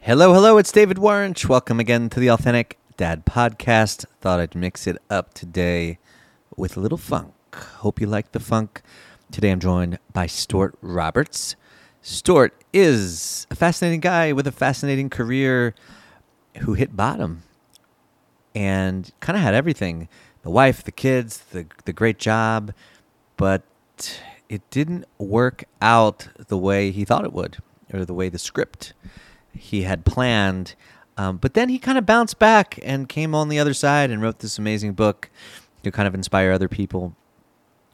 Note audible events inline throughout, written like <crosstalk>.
Hello, hello, it's David Warrench. Welcome again to the Authentic Dad Podcast. Thought I'd mix it up today with a little funk. Hope you like the funk. Today I'm joined by Stewart Roberts. Stewart is a fascinating guy with a fascinating career who hit bottom and kind of had everything the wife, the kids, the, the great job, but it didn't work out the way he thought it would or the way the script he had planned. Um, but then he kind of bounced back and came on the other side and wrote this amazing book to kind of inspire other people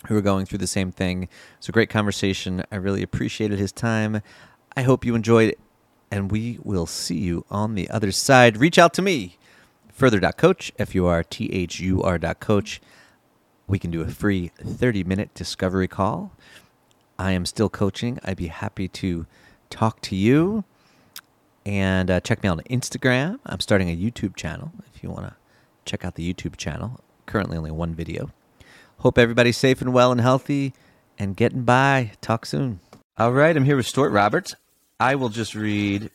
who are going through the same thing. It's a great conversation. I really appreciated his time. I hope you enjoyed it, and we will see you on the other side. Reach out to me, furthur.coach, F U R T H U R dot coach. We can do a free 30 minute discovery call. I am still coaching. I'd be happy to talk to you. And uh, check me out on Instagram. I'm starting a YouTube channel if you want to check out the YouTube channel. Currently, only one video. Hope everybody's safe and well and healthy and getting by. Talk soon. All right, I'm here with Stewart Roberts. I will just read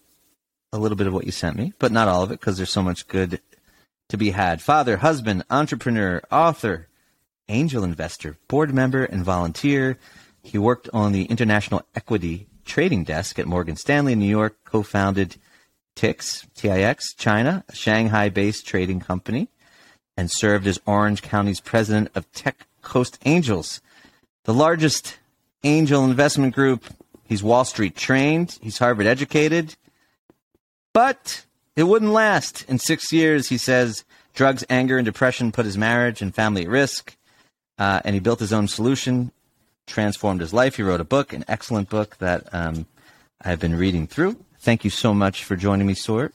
a little bit of what you sent me, but not all of it because there's so much good to be had. Father, husband, entrepreneur, author, angel investor, board member, and volunteer. He worked on the International Equity Trading Desk at Morgan Stanley in New York, co founded TIX, TIX, China, a Shanghai based trading company, and served as Orange County's president of Tech Coast Angels, the largest angel investment group. He's Wall Street trained, he's Harvard educated, but it wouldn't last. In six years, he says drugs, anger, and depression put his marriage and family at risk, uh, and he built his own solution, transformed his life. He wrote a book, an excellent book that um, I've been reading through. Thank you so much for joining me, Stewart.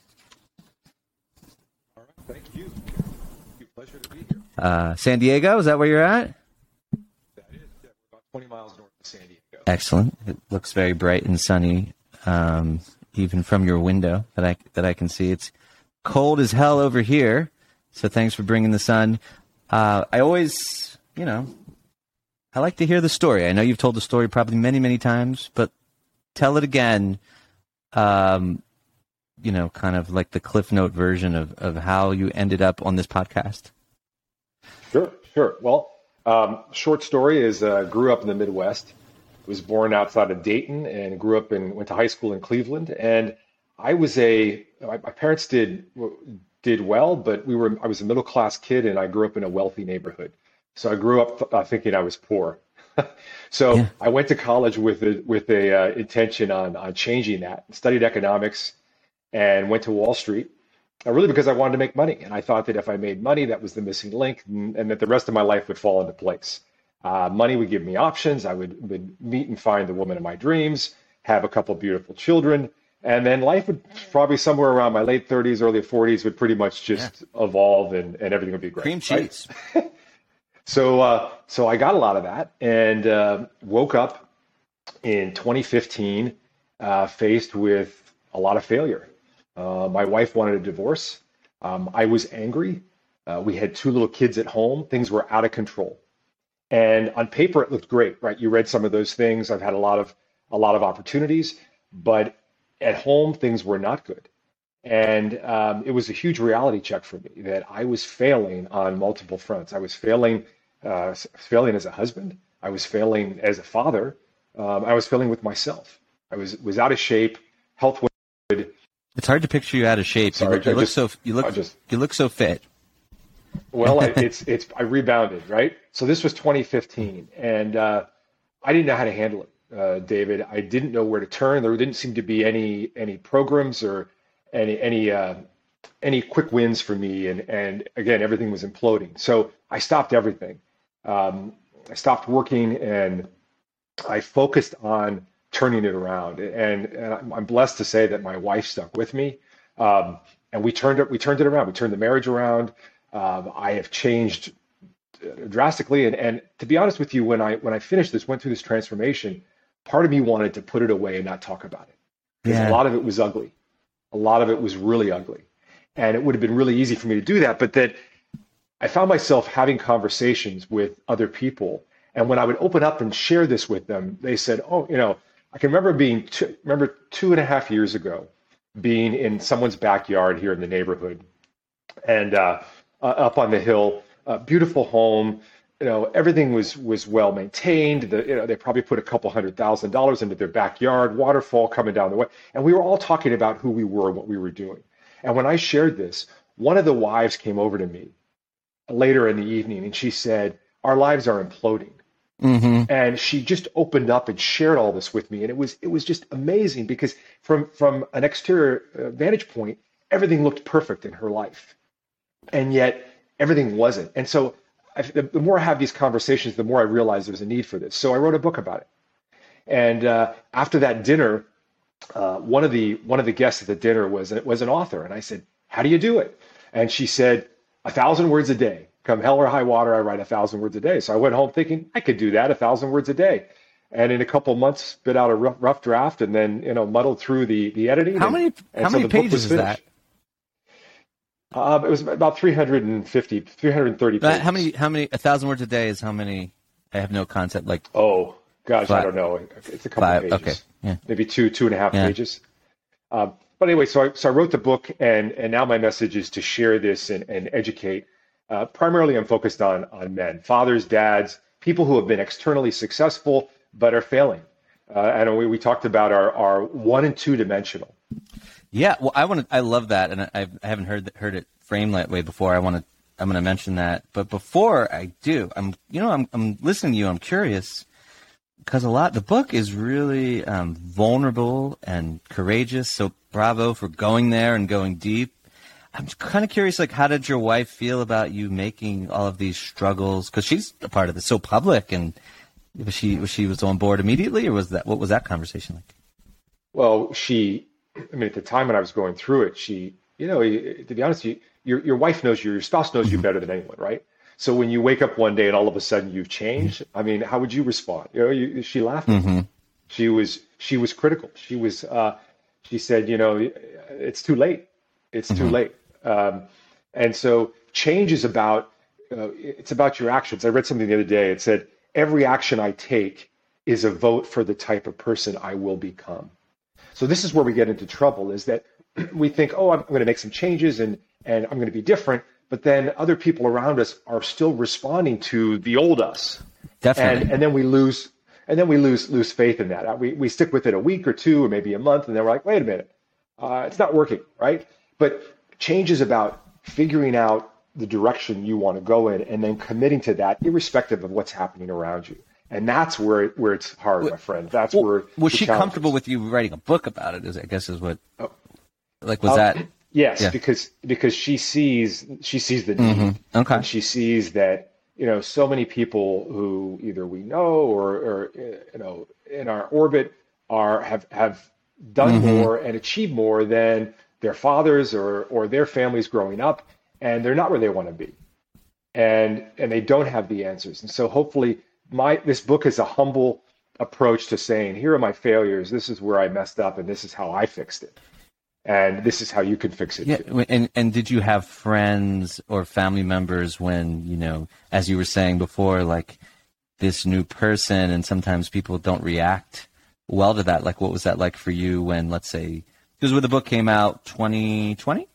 All right, thank you. Pleasure to be here. Uh, San Diego, is that where you're at? That is, yeah, we're about 20 miles north of San Diego. Excellent. It looks very bright and sunny, um, even from your window that I that I can see. It's cold as hell over here, so thanks for bringing the sun. Uh, I always, you know, I like to hear the story. I know you've told the story probably many, many times, but tell it again. Um, you know, kind of like the Cliff Note version of, of how you ended up on this podcast. Sure, sure. Well, um, short story is uh, grew up in the Midwest. Was born outside of Dayton and grew up and went to high school in Cleveland. And I was a my, my parents did did well, but we were I was a middle class kid and I grew up in a wealthy neighborhood. So I grew up uh, thinking I was poor. <laughs> so yeah. I went to college with a, with a uh, intention on on changing that. Studied economics and went to Wall Street. Uh, really because I wanted to make money, and I thought that if I made money, that was the missing link, and, and that the rest of my life would fall into place. Uh, money would give me options. I would, would meet and find the woman of my dreams, have a couple beautiful children, and then life would probably somewhere around my late 30s, early 40s would pretty much just yeah. evolve, and, and everything would be great. Cream cheese. Right? <laughs> So, uh, so I got a lot of that and uh, woke up in 2015 uh, faced with a lot of failure. Uh, my wife wanted a divorce. Um, I was angry. Uh, we had two little kids at home. Things were out of control. And on paper, it looked great, right? You read some of those things. I've had a lot of a lot of opportunities, but at home, things were not good. And um, it was a huge reality check for me that I was failing on multiple fronts. I was failing, uh, failing as a husband. I was failing as a father. Um, I was failing with myself. I was was out of shape. Health was good. It's hard to picture you out of shape. Sorry, you look, you look so you look just, you look so fit. well, <laughs> it's it's I rebounded right. So this was 2015, and uh, I didn't know how to handle it, uh, David. I didn't know where to turn. There didn't seem to be any any programs or any any uh, any quick wins for me, and and again everything was imploding. So I stopped everything. Um, I stopped working, and I focused on turning it around. And, and I'm blessed to say that my wife stuck with me, um, and we turned it we turned it around. We turned the marriage around. Um, I have changed drastically, and and to be honest with you, when I when I finished this, went through this transformation, part of me wanted to put it away and not talk about it because yeah. a lot of it was ugly a lot of it was really ugly. And it would have been really easy for me to do that. But that I found myself having conversations with other people. And when I would open up and share this with them, they said, Oh, you know, I can remember being two, remember two and a half years ago, being in someone's backyard here in the neighborhood, and uh, uh, up on the hill, beautiful home. You know, everything was was well maintained. The, you know, they probably put a couple hundred thousand dollars into their backyard, waterfall coming down the way, and we were all talking about who we were, and what we were doing. And when I shared this, one of the wives came over to me later in the evening, and she said, "Our lives are imploding." Mm-hmm. And she just opened up and shared all this with me, and it was it was just amazing because from from an exterior uh, vantage point, everything looked perfect in her life, and yet everything wasn't. And so, I, the, the, more I have these conversations, the more I realize there's a need for this. So I wrote a book about it. And uh, after that dinner, uh, one of the one of the guests at the dinner was was an author, and I said, "How do you do it?" And she said, "A thousand words a day." come hell or high water, I write a thousand words a day. So I went home thinking I could do that, a thousand words a day. And in a couple months, spit out a rough, rough draft, and then you know muddled through the the editing. How many and how so many pages is that? Um, it was about 350, 330 pages. How many? How many? A thousand words a day is how many? I have no concept. Like oh gosh, five, I don't know. It's a couple five, pages. Okay, yeah. maybe two, two and a half yeah. pages. Um, but anyway, so I so I wrote the book, and and now my message is to share this and, and educate uh, primarily, I'm focused on on men, fathers, dads, people who have been externally successful but are failing. Uh, and we, we talked about our, our one and two dimensional. Yeah, well, I want to. I love that, and I, I haven't heard heard it framed that way before. I want to. I'm going to mention that, but before I do, I'm you know I'm I'm listening to you. I'm curious because a lot the book is really um, vulnerable and courageous. So bravo for going there and going deep. I'm kind of curious, like, how did your wife feel about you making all of these struggles? Because she's a part of it, so public, and was she was she was on board immediately, or was that what was that conversation like? Well, she, I mean, at the time when I was going through it, she, you know, to be honest, you, your your wife knows you, your spouse knows mm-hmm. you better than anyone, right? So when you wake up one day and all of a sudden you've changed. I mean, how would you respond? You know, you, she laughed. Mm-hmm. She was she was critical. She was uh, she said, you know, it's too late. It's too mm-hmm. late um, and so change is about uh, it's about your actions. I read something the other day. It said every action I take is a vote for the type of person I will become. So this is where we get into trouble: is that <clears throat> we think, oh, I'm going to make some changes and and I'm going to be different, but then other people around us are still responding to the old us. Definitely. And, and then we lose and then we lose lose faith in that. We we stick with it a week or two or maybe a month, and then we're like, wait a minute, uh, it's not working, right? But Change is about figuring out the direction you want to go in and then committing to that, irrespective of what's happening around you. And that's where it, where it's hard, my friend. That's well, where was she comfortable is. with you writing a book about it? Is I guess is what oh. like was uh, that? Yes, yeah. because because she sees she sees the need. Mm-hmm. Okay, she sees that you know so many people who either we know or, or you know in our orbit are have have done mm-hmm. more and achieved more than their fathers or or their families growing up, and they're not where they want to be, and and they don't have the answers. And so hopefully, my this book is a humble approach to saying, here are my failures. This is where I messed up, and this is how I fixed it. And this is how you can fix it. Yeah, too. and and did you have friends or family members when you know, as you were saying before, like this new person, and sometimes people don't react well to that. Like, what was that like for you when, let's say, because when the book came out 2020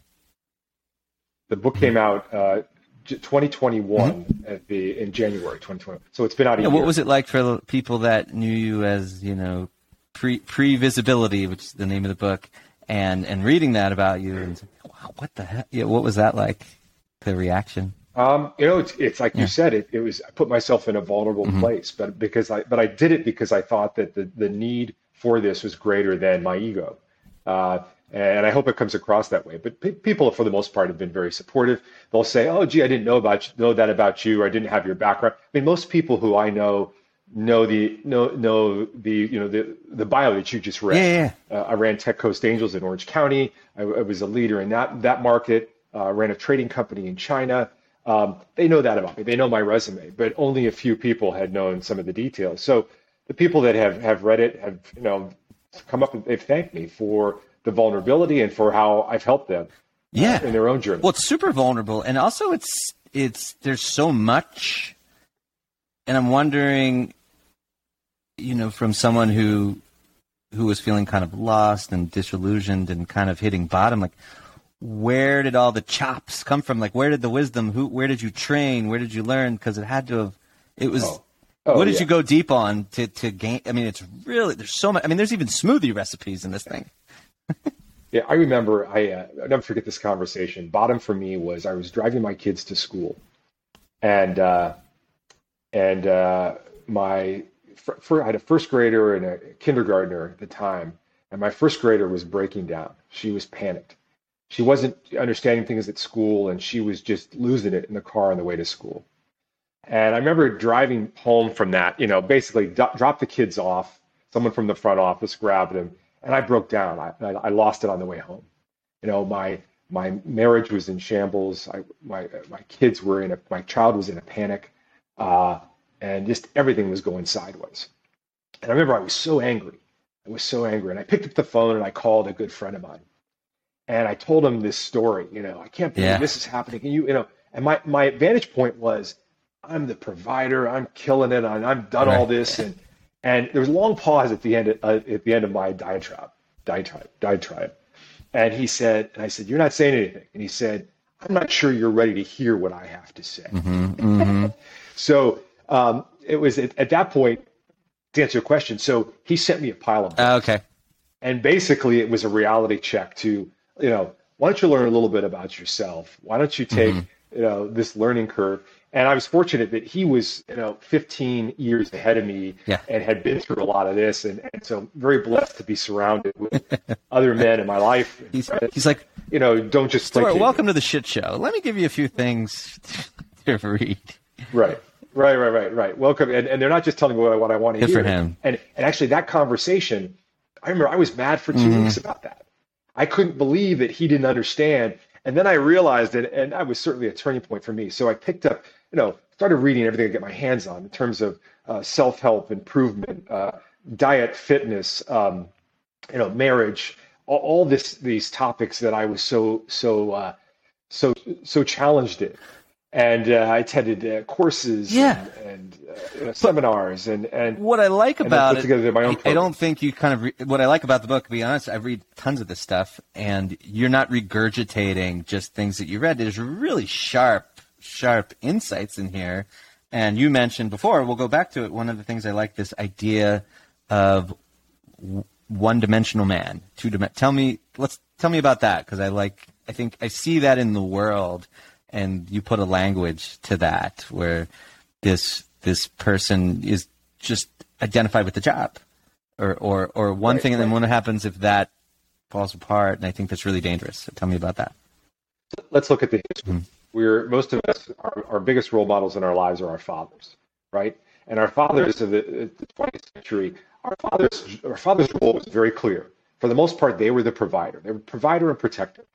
the book came out uh, 2021 mm-hmm. at the in January 2020. So it's been out a yeah, year. What was it like for people that knew you as you know pre pre visibility, which is the name of the book, and and reading that about you and wow, what the heck? Yeah, what was that like? The reaction. Um, you know, it's, it's like yeah. you said, it, it was, I put myself in a vulnerable mm-hmm. place, but because I, but I did it because I thought that the, the need for this was greater than my ego. Uh, and I hope it comes across that way. But p- people, for the most part, have been very supportive. They'll say, "Oh, gee, I didn't know about you, know that about you, or I didn't have your background." I mean, most people who I know know the know know the you know the the bio that you just read. Yeah, yeah. Uh, I ran Tech Coast Angels in Orange County. I, I was a leader in that that market. Uh, ran a trading company in China. Um, they know that about me. They know my resume, but only a few people had known some of the details. So the people that have have read it have you know come up and they've thanked me for the vulnerability and for how I've helped them. Uh, yeah. Uh, in their own journey. Well, it's super vulnerable, and also it's it's there's so much, and I'm wondering, you know, from someone who who was feeling kind of lost and disillusioned and kind of hitting bottom, like where did all the chops come from? Like where did the wisdom? Who? Where did you train? Where did you learn? Because it had to have. It was. Oh. Oh, what did yeah. you go deep on to to gain? I mean, it's really there's so much. I mean, there's even smoothie recipes in this thing. <laughs> Yeah, I remember. I uh, I'll never forget this conversation. Bottom for me was I was driving my kids to school, and uh, and uh, my fir- I had a first grader and a kindergartner at the time, and my first grader was breaking down. She was panicked. She wasn't understanding things at school, and she was just losing it in the car on the way to school. And I remember driving home from that. You know, basically do- dropped the kids off. Someone from the front office grabbed them, and I broke down. I, I, I lost it on the way home. You know, my my marriage was in shambles. I, my my kids were in a my child was in a panic, uh, and just everything was going sideways. And I remember I was so angry. I was so angry, and I picked up the phone and I called a good friend of mine, and I told him this story. You know, I can't believe Yeah. this is happening. And you, you know, and my my vantage point was, I'm the provider. I'm killing it. I'm, I've done all this, and and there was a long pause at the end of, uh, at the end of my diatribe, diatribe, diatribe. And he said, and I said, "You're not saying anything." And he said, "I'm not sure you're ready to hear what I have to say." <laughs> so um, it was at, at that point to answer your question. So he sent me a pile of Uh, okay. and basically it was a reality check to you know why don't you learn a little bit about yourself why don't you take you know this learning curve and i was fortunate that he was you know 15 years ahead of me Yeah. and had been through a lot of this and, and so very blessed to be surrounded with <laughs> other men in my life He's he's like, you know don't just Stewart, welcome to the shit show. Let me give you a few things <laughs> to read. Right, right, right, right, right. Welcome, and, and they're not just telling me what I, what I want to Good hear. for him. And and actually, that conversation, I remember I was mad for 2 Mm-hmm. weeks about that. I couldn't believe that he didn't understand, and then I realized it, and that was certainly a turning point for me. So I picked up, you know, started reading everything I could get my hands on in terms of uh, self help, improvement, uh, diet, fitness, um, you know, marriage, all, all this these topics that I was so so uh, so so challenged in. And uh, I attended uh, courses Yeah. and, and uh, seminars and and What I like about it, I- don't think you kind of. Re- what I like about the book, to be honest, I read tons of this stuff, and you're not regurgitating just things that you read. There's really sharp, sharp insights in here. And you mentioned before, we'll go back to it. One of the things I like this idea of w- one-dimensional man, two dim Tell me, let's tell me about that because I like. I think I see that in the world, and you put a language to that where this this person is just identified with the job, or or or one Right, thing, and then right. what happens if that falls apart? And I think that's really dangerous. So tell me about that. let's look at the history. Mm-hmm. We're most of us, our, our biggest role models in our lives are our fathers, right? And our fathers of the, uh, the 20th century, our fathers, our fathers' role was very clear. For the most part, they were the provider. They were provider and protector.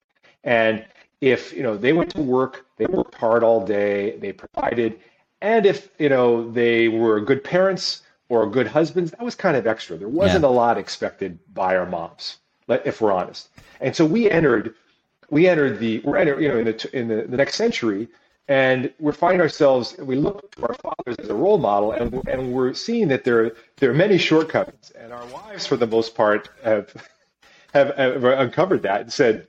And if you know they went to work, they worked hard all day, they provided, and if you know they were good parents or good husbands, that was kind of extra. There wasn't Yeah. a lot expected by our moms, if we're honest. And so we entered we entered the we're enter, you know in the in the, the next century and we're finding ourselves we look to our fathers as a role model and and we're seeing that there there are many shortcomings and our wives for the most part have have, have uncovered that and said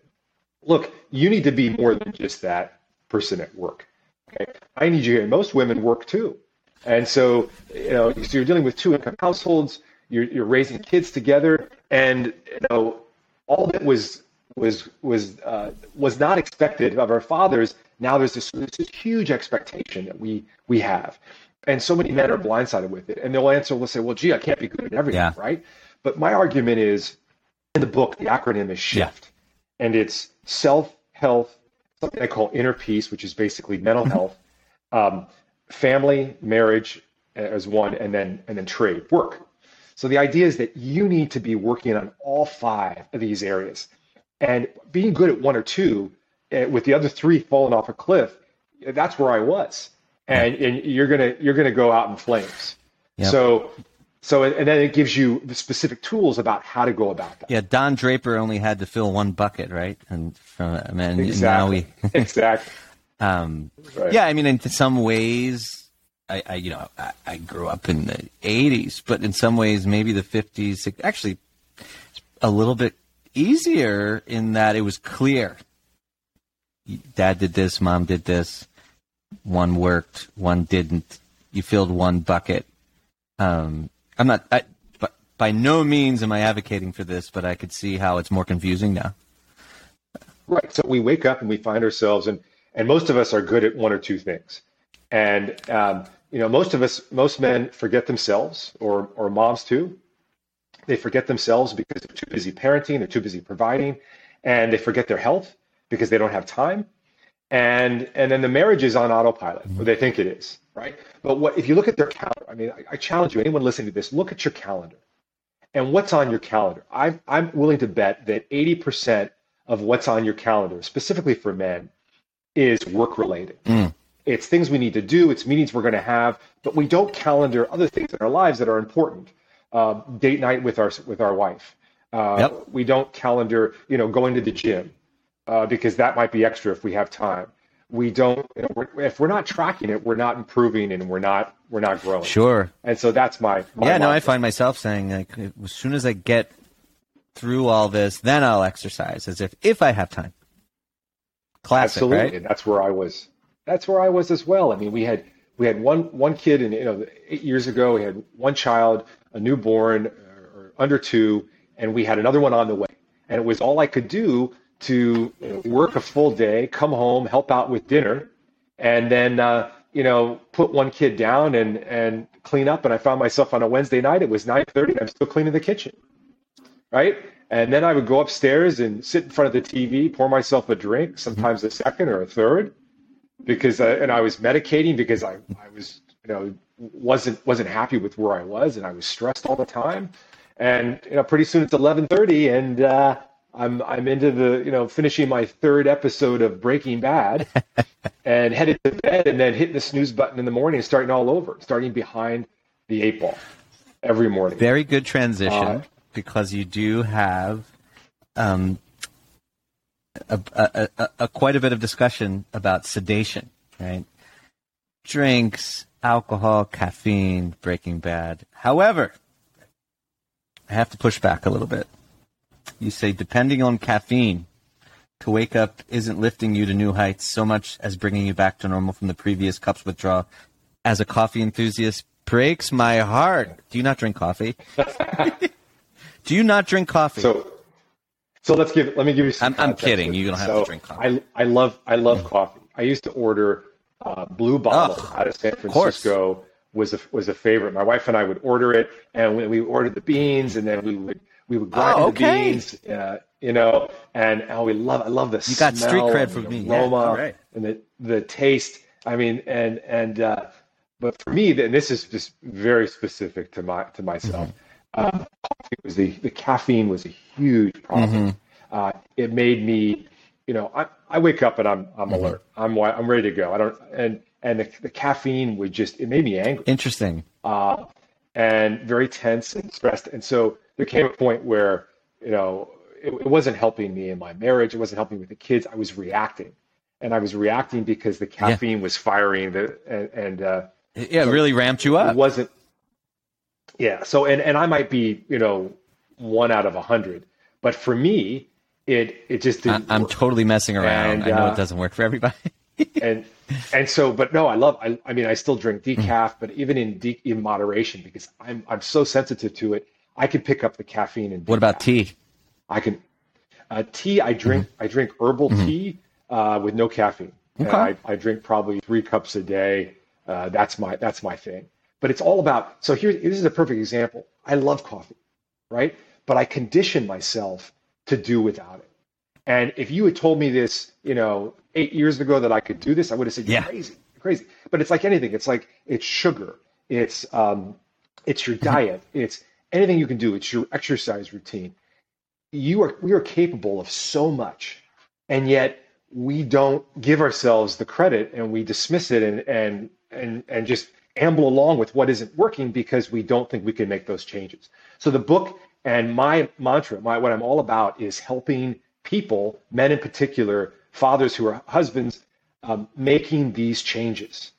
look you need to be more than just that person at work okay i need you here most women work too and so you know so you're dealing with two income households you're, you're raising kids together and you know all that was was was uh, was not expected of our fathers. Now there's this, this huge expectation that we we have, and so many men are blindsided with it. And they'll answer, they'll say, "Well, gee, I can't be good at everything, Yeah. right?" But my argument is, in the book, the acronym is SHIFT, and it's self health, something I call inner peace, which is basically mental health, um, family, marriage as one, and then and then trade, work. So the idea is that you need to be working on all five of these areas, and being good at one or two, uh, with the other three falling off a cliff. That's where I was, and and you're gonna you're gonna go out in flames. Yep. So. So and then it gives you the specific tools about how to go about that. Yeah, Don Draper only had to fill one bucket, right? And from then now Exactly. we <laughs> <laughs> exactly. Um, Right. Yeah, I mean, in some ways, I, I you know, I, I grew up in the '80s, but in some ways, maybe the '50s. Actually, a little bit easier in that it was clear. Dad did this, mom did this. One worked, one didn't. You filled one bucket. Um, I'm not. I, by no means am I advocating for this, but I could see how it's more confusing now. Right. So we wake up and we find ourselves, and and most of us are good at one or two things, and um, you know most of us, most men forget themselves, or or moms too. They forget themselves because they're too busy parenting, they're too busy providing, and they forget their health because they don't have time. And and then the marriage is on autopilot, or they think it is, right? But what if you look at their calendar? I mean, I, I challenge you, anyone listening to this, look at your calendar. And what's on your calendar? I'm I'm willing to bet that 80% of what's on your calendar, specifically for men, is work related. Mm. It's things we need to do, it's meetings we're going to have, but we don't calendar other things in our lives that are important. Uh, date night with our with our wife. Uh, yep. We don't calendar, you know, going to the gym uh, because that might be extra if we have time. We don't. You know, we're, if we're not tracking it, we're not improving and we're not we're not growing. Sure. And so that's my, my yeah. No, I find myself saying like as soon as I get through all this, then I'll exercise as if if I have time. Classic, Absolutely. right? And that's where I was. That's where I was as well. I mean, we had we had one one kid, and you know, eight years ago, we had one child, a newborn or under two, and we had another one on the way. And it was all I could do to work a full day, come home, help out with dinner, and then uh, you know put one kid down and and clean up. And I found myself on a Wednesday night. It was 9:30. I'm still cleaning the kitchen right? And then I would go upstairs and sit in front of the TV, pour myself a drink, sometimes a second or a third, because I, and I was medicating because I, I was you know wasn't wasn't happy with where I was and I was stressed all the time, and you know pretty soon it's 11:30 and uh, I'm I'm into the you know finishing my third episode of Breaking Bad, <laughs> and headed to bed and then hitting the snooze button in the morning and starting all over, starting behind the eight ball every morning. Very good transition. Uh, because you do have um, a, a, a, a, quite a bit of discussion about sedation, right? Drinks, alcohol, caffeine, Breaking Bad. However, I have to push back a little bit. You say depending on caffeine, to wake up isn't lifting you to new heights so much as bringing you back to normal from the previous cup's withdrawal. As a coffee enthusiast, breaks my heart. Do you not drink coffee? <laughs> Do you not drink coffee? So, so let's give. Let me give you. Some I'm, I'm kidding. You don't have so to drink coffee. I I love I love coffee. I used to order uh, Blue Bottle oh, out of San Francisco. Of was a was a favorite. My wife and I would order it, and we, we ordered the beans, and then we would we would grind oh, okay. the beans. Uh, you know, and oh, we love. I love the you got street cred from me, aroma, yeah, right. and the the taste. I mean, and and uh, but for me, and this is just very specific to my to myself. Mm-hmm. Uh, was the, the caffeine was a huge problem. Mm-hmm. Uh, it made me, you know, I, I wake up and I'm I'm mm-hmm. alert. I'm I'm ready to go. I don't and and the, the caffeine would just it made me angry. Interesting. Uh, and very tense and stressed. And so there came a point where you know it, it wasn't helping me in my marriage. It wasn't helping with the kids. I was reacting, and I was reacting because the caffeine yeah. was firing the and, and uh, yeah, it really ramped you up. It wasn't yeah. So and and I might be you know one out of a hundred, but for me, it it just didn't. I, am totally messing around. And, I know uh, it doesn't work for everybody. <laughs> and and so, but no, I love. I, I mean, I still drink decaf, mm. but even in de- in moderation because I'm I'm so sensitive to it. I can pick up the caffeine and. What about tea? I can. Uh, tea, I drink. Mm-hmm. I drink herbal mm-hmm. tea uh, with no caffeine. Okay. I, I drink probably three cups a day. Uh, that's my that's my thing. But it's all about, so here, this is a perfect example. I love coffee, right? But I condition myself to do without it. And if you had told me this, you know, eight years ago that I could do this, I would have said, you're yeah. crazy, crazy. But it's like anything. It's like, it's sugar. It's, um, it's your mm-hmm. diet. It's anything you can do. It's your exercise routine. You are, we are capable of so much. And yet we don't give ourselves the credit and we dismiss it and, and, and, and just amble along with what isn't working because we don't think we can make those changes. So the book and my mantra, my what I'm all about is helping people, men in particular, fathers who are husbands, um, making these changes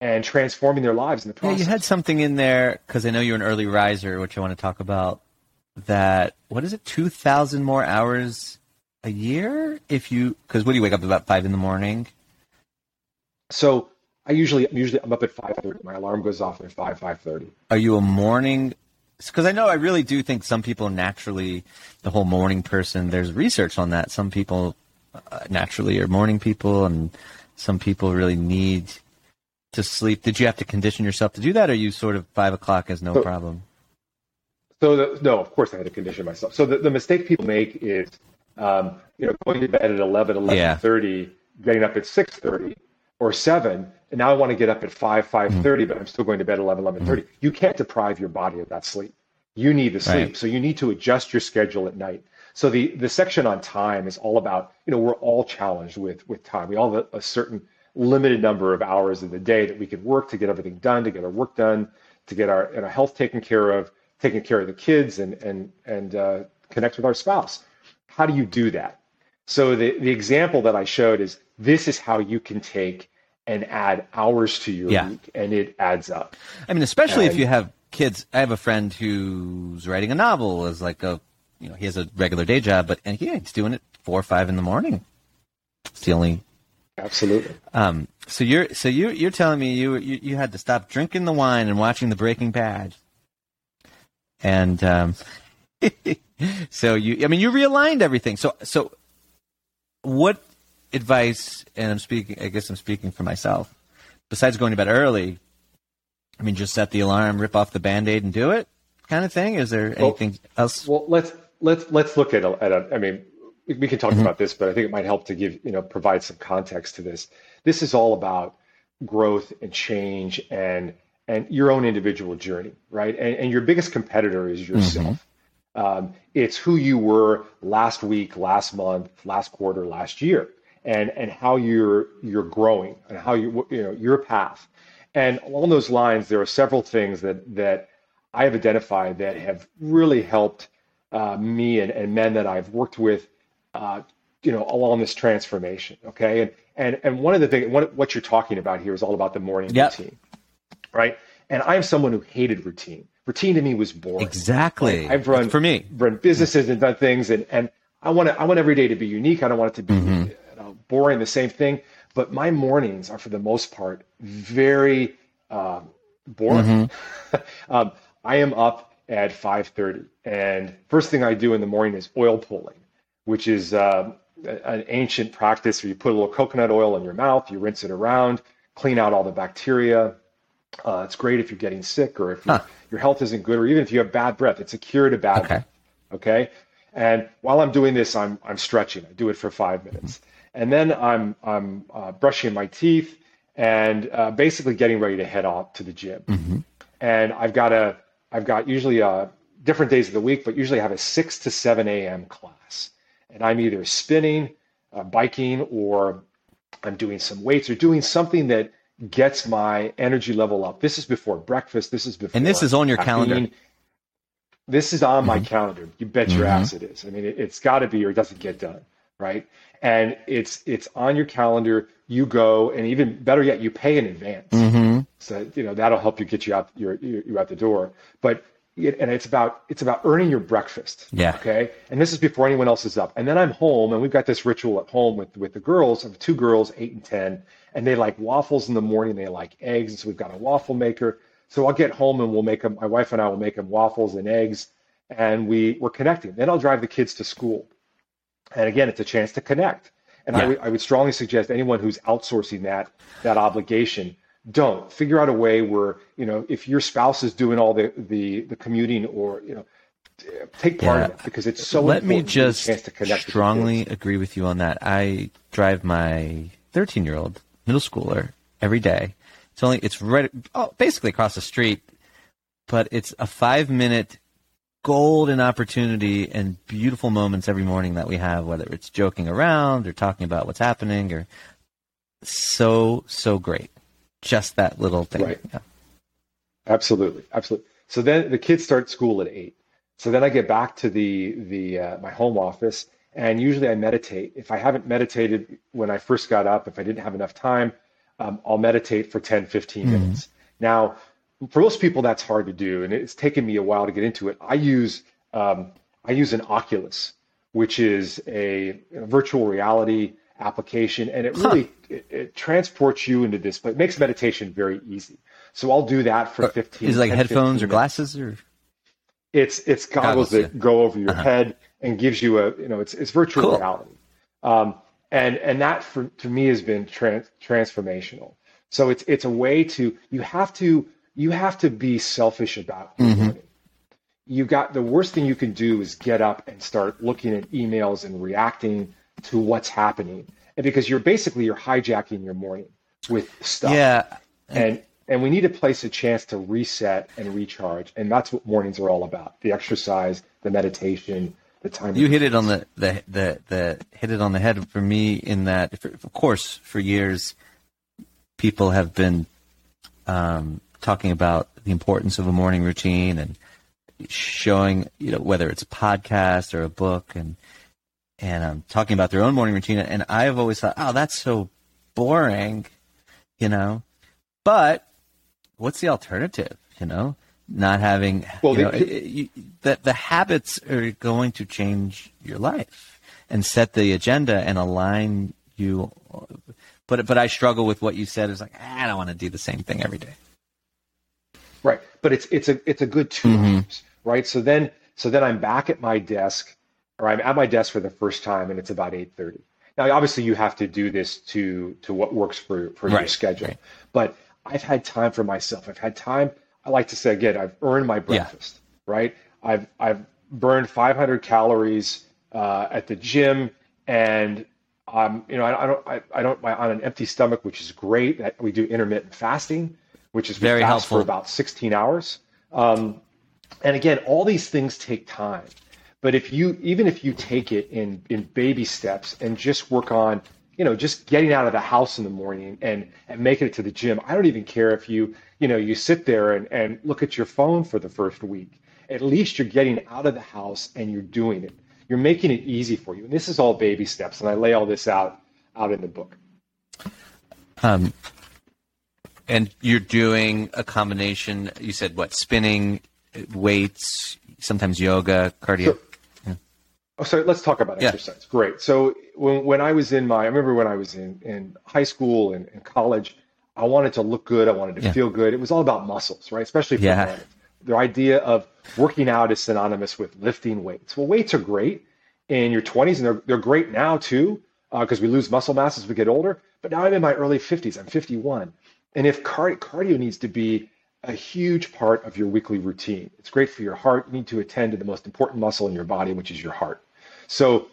and transforming their lives in the process. Yeah, you had something in there because I know you're an early riser, which I want to talk about that what is it, two thousand more hours a year if you because what do you wake up about five in the morning? So I usually usually I'm up at five thirty. My alarm goes off at five five thirty. Are you a morning? Because I know I really do think some people naturally the whole morning person. There's research on that. Some people uh, naturally are morning people, and some people really need to sleep. Did you have to condition yourself to do that, or you sort of five o'clock is no So- problem? So the, no, of course I had to condition myself. So the, the mistake people make is, um, you know, going to bed at 11, 11.30, getting up at 6.30 or 7, and now I want to get up at 5, 5.30, but I'm still going to bed at 11, 11.30. You can't deprive your body of that sleep. You need the sleep. Right. So you need to adjust your schedule at night. So the, the section on time is all about, you know, we're all challenged with, with time. We all have a, a certain limited number of hours in the day that we could work to get everything done, to get our work done, to get our, and our health taken care of, taking care of the kids and and and uh, connect with our spouse. How do you do that? So the the example that I showed is this is how you can take and add hours to your Yeah. week, and it adds up. I mean, especially if you have kids. I have a friend who's writing a novel as like a, you know, he has a regular day job, but and yeah, he's doing it four or five in the morning. It's the only. Absolutely. Um. So you're so you you're telling me you you you had to stop drinking the wine and watching the Breaking Bad. And um, <laughs> so you, I mean, you realigned everything. So so, what advice? And I'm speaking. I guess I'm speaking for myself. Besides going to bed early, I mean, just set the alarm, rip off the band-aid, and do it, kind of thing. Is there Well- anything else? Well, let's let's let's look at a, at a I mean, we- can talk Mm-hmm. about this, but I think it might help to give you know provide some context to this. This is all about growth and change and and your own individual journey, right? And, and your biggest competitor is yourself. Um, it's who you were last week, last month, last quarter, last year, and and how you're you're growing and how you you know your path. And along those lines, there are several things that that I have identified that have really helped uh, me and, and men that I've worked with, uh, you know, along this transformation. Okay, and and and one of the things, what what you're talking about here is all about the morning Yep. routine, right? And I'm someone who hated routine. Routine to me was boring. Exactly. I've run for me. run businesses and done things, and and I want to I want every day to be unique. I don't want it to be Mm-hmm. you know, boring, the same thing. But my mornings are, for the most part, very um, boring. Mm-hmm. <laughs> um, I am up at 5:30, and first thing I do in the morning is oil pulling, which is a- an ancient practice where you put a little coconut oil in your mouth, you rinse it around, clean out all the bacteria. Uh, it's great if you're getting sick or if your- Huh. your health isn't good, or even if you have bad breath. It's a cure to bad Okay. breath. Okay. And while I'm doing this, I'm I'm stretching. I do it for five minutes, and then I'm I'm uh, brushing my teeth and uh, basically getting ready to head off to the gym. And I've got a I've got usually uh, different days of the week, but usually I have a six to seven a.m. class, and I'm either spinning, uh, biking, or I'm doing some weights or doing something that gets my energy level up. This is before breakfast. This is before. And this is on your caffeine. calendar? This is on my Mm-hmm. calendar. You bet your ass it is. I mean, it, it's got to be, or it doesn't get done, right? And it's it's on your calendar. You go, and even better yet, you pay in advance. Mm-hmm. So you know that'll help you get you out you you out the door. But and it's about it's about earning your breakfast. Yeah. Okay. And this is before anyone else is up. And then I'm home, and we've got this ritual at home with with the girls. I have two girls, eight and ten, and they like waffles in the morning. They like eggs, and so we've got a waffle maker. So I'll get home and we'll make them. My wife and I will make them waffles and eggs, and we we're connecting. Then I'll drive the kids to school, and again, it's a chance to connect. And Yeah. would I would strongly suggest anyone who's outsourcing that that obligation don't figure out a way where you know if your spouse is doing all the the the commuting or you know take part Yeah. in it because it's so Let me just chance to connect with strongly kids. agree with you on that. I drive my 13 year old middle schooler every day. It's only it's right oh, basically across the street, but it's a five minute golden opportunity and beautiful moments every morning that we have, whether it's joking around or talking about what's happening or so so great. Just that little thing. Right. Yeah. Absolutely, absolutely. So then the kids start school at eight. So then I get back to the the uh, my home office, and usually I meditate. If I haven't meditated when I first got up, if I didn't have enough time, um, I'll meditate for 10, 15 minutes. Now, for most people, that's hard to do, and it's taken me a while to get into it. I use um, I use an Oculus, which is a, a virtual reality application, and it really huh. it, it, transports you into this, but it makes meditation very easy. So I'll do that for uh, fifteen. Is it like 10, headphones or glasses or? It's it's goggles, goggles that yeah. go over your uh-huh. head and gives you a you know it's it's virtual cool. reality, um, and and that for to me has been trans, transformational. So it's it's a way to you have to you have to be selfish about mm-hmm. You got the worst thing you can do is get up and start looking at emails and reacting to what's happening, and because you're basically you're hijacking your morning with stuff. Yeah, and and we need a place a chance to reset and recharge. And that's what mornings are all about. The exercise the meditation the time you hit it on the, the the the hit it on the head for me in that for, of course for years people have been um, talking about the importance of a morning routine and showing you know whether it's a podcast or a book and and um, talking about their own morning routine and I've always thought oh that's so boring you know but what's the alternative? You know, not having well, you know, that the habits are going to change your life and set the agenda and align you. But but I struggle with what you said. Is like ah, I don't want to do the same thing every day. Right, but it's it's a it's a good 2 mm-hmm. hours, right? So then so then I'm back at my desk, or I'm at my desk for the first time, and it's about eight thirty. Now, obviously, you have to do this to to what works for for right, your schedule, right. but I've had time for myself. I've had time. I like to say again, I've earned my breakfast, yeah. right? I've I've burned 500 calories uh, at the gym, and um, you know, I, I don't I, I don't I, on an empty stomach, which is great. We do intermittent fasting, which is very helpful for about 16 hours. Um, and again, all these things take time. But if you even if you take it in in baby steps and just work on you know, just getting out of the house in the morning and, and making it to the gym. I don't even care if you, you know, you sit there and, and look at your phone for the first week. At least you're getting out of the house and you're doing it. You're making it easy for you. And this is all baby steps. And I lay all this out out in the book. Um, and you're doing a combination. You said what? Spinning, weights, sometimes yoga, cardio. Oh, so let's talk about exercise. Great. So when, when I was in my, I remember when I was in, in high school and, and college, I wanted to look good. I wanted to yeah. feel good. It was all about muscles, right? Especially for yeah. The idea of working out is synonymous with lifting weights. Well, weights are great in your 20s, and they're, they're great now too, because uh, we lose muscle mass as we get older. But now I'm in my early 50s. I'm 51. And if card- cardio needs to be a huge part of your weekly routine, it's great for your heart. You need to attend to the most important muscle in your body, which is your heart. So,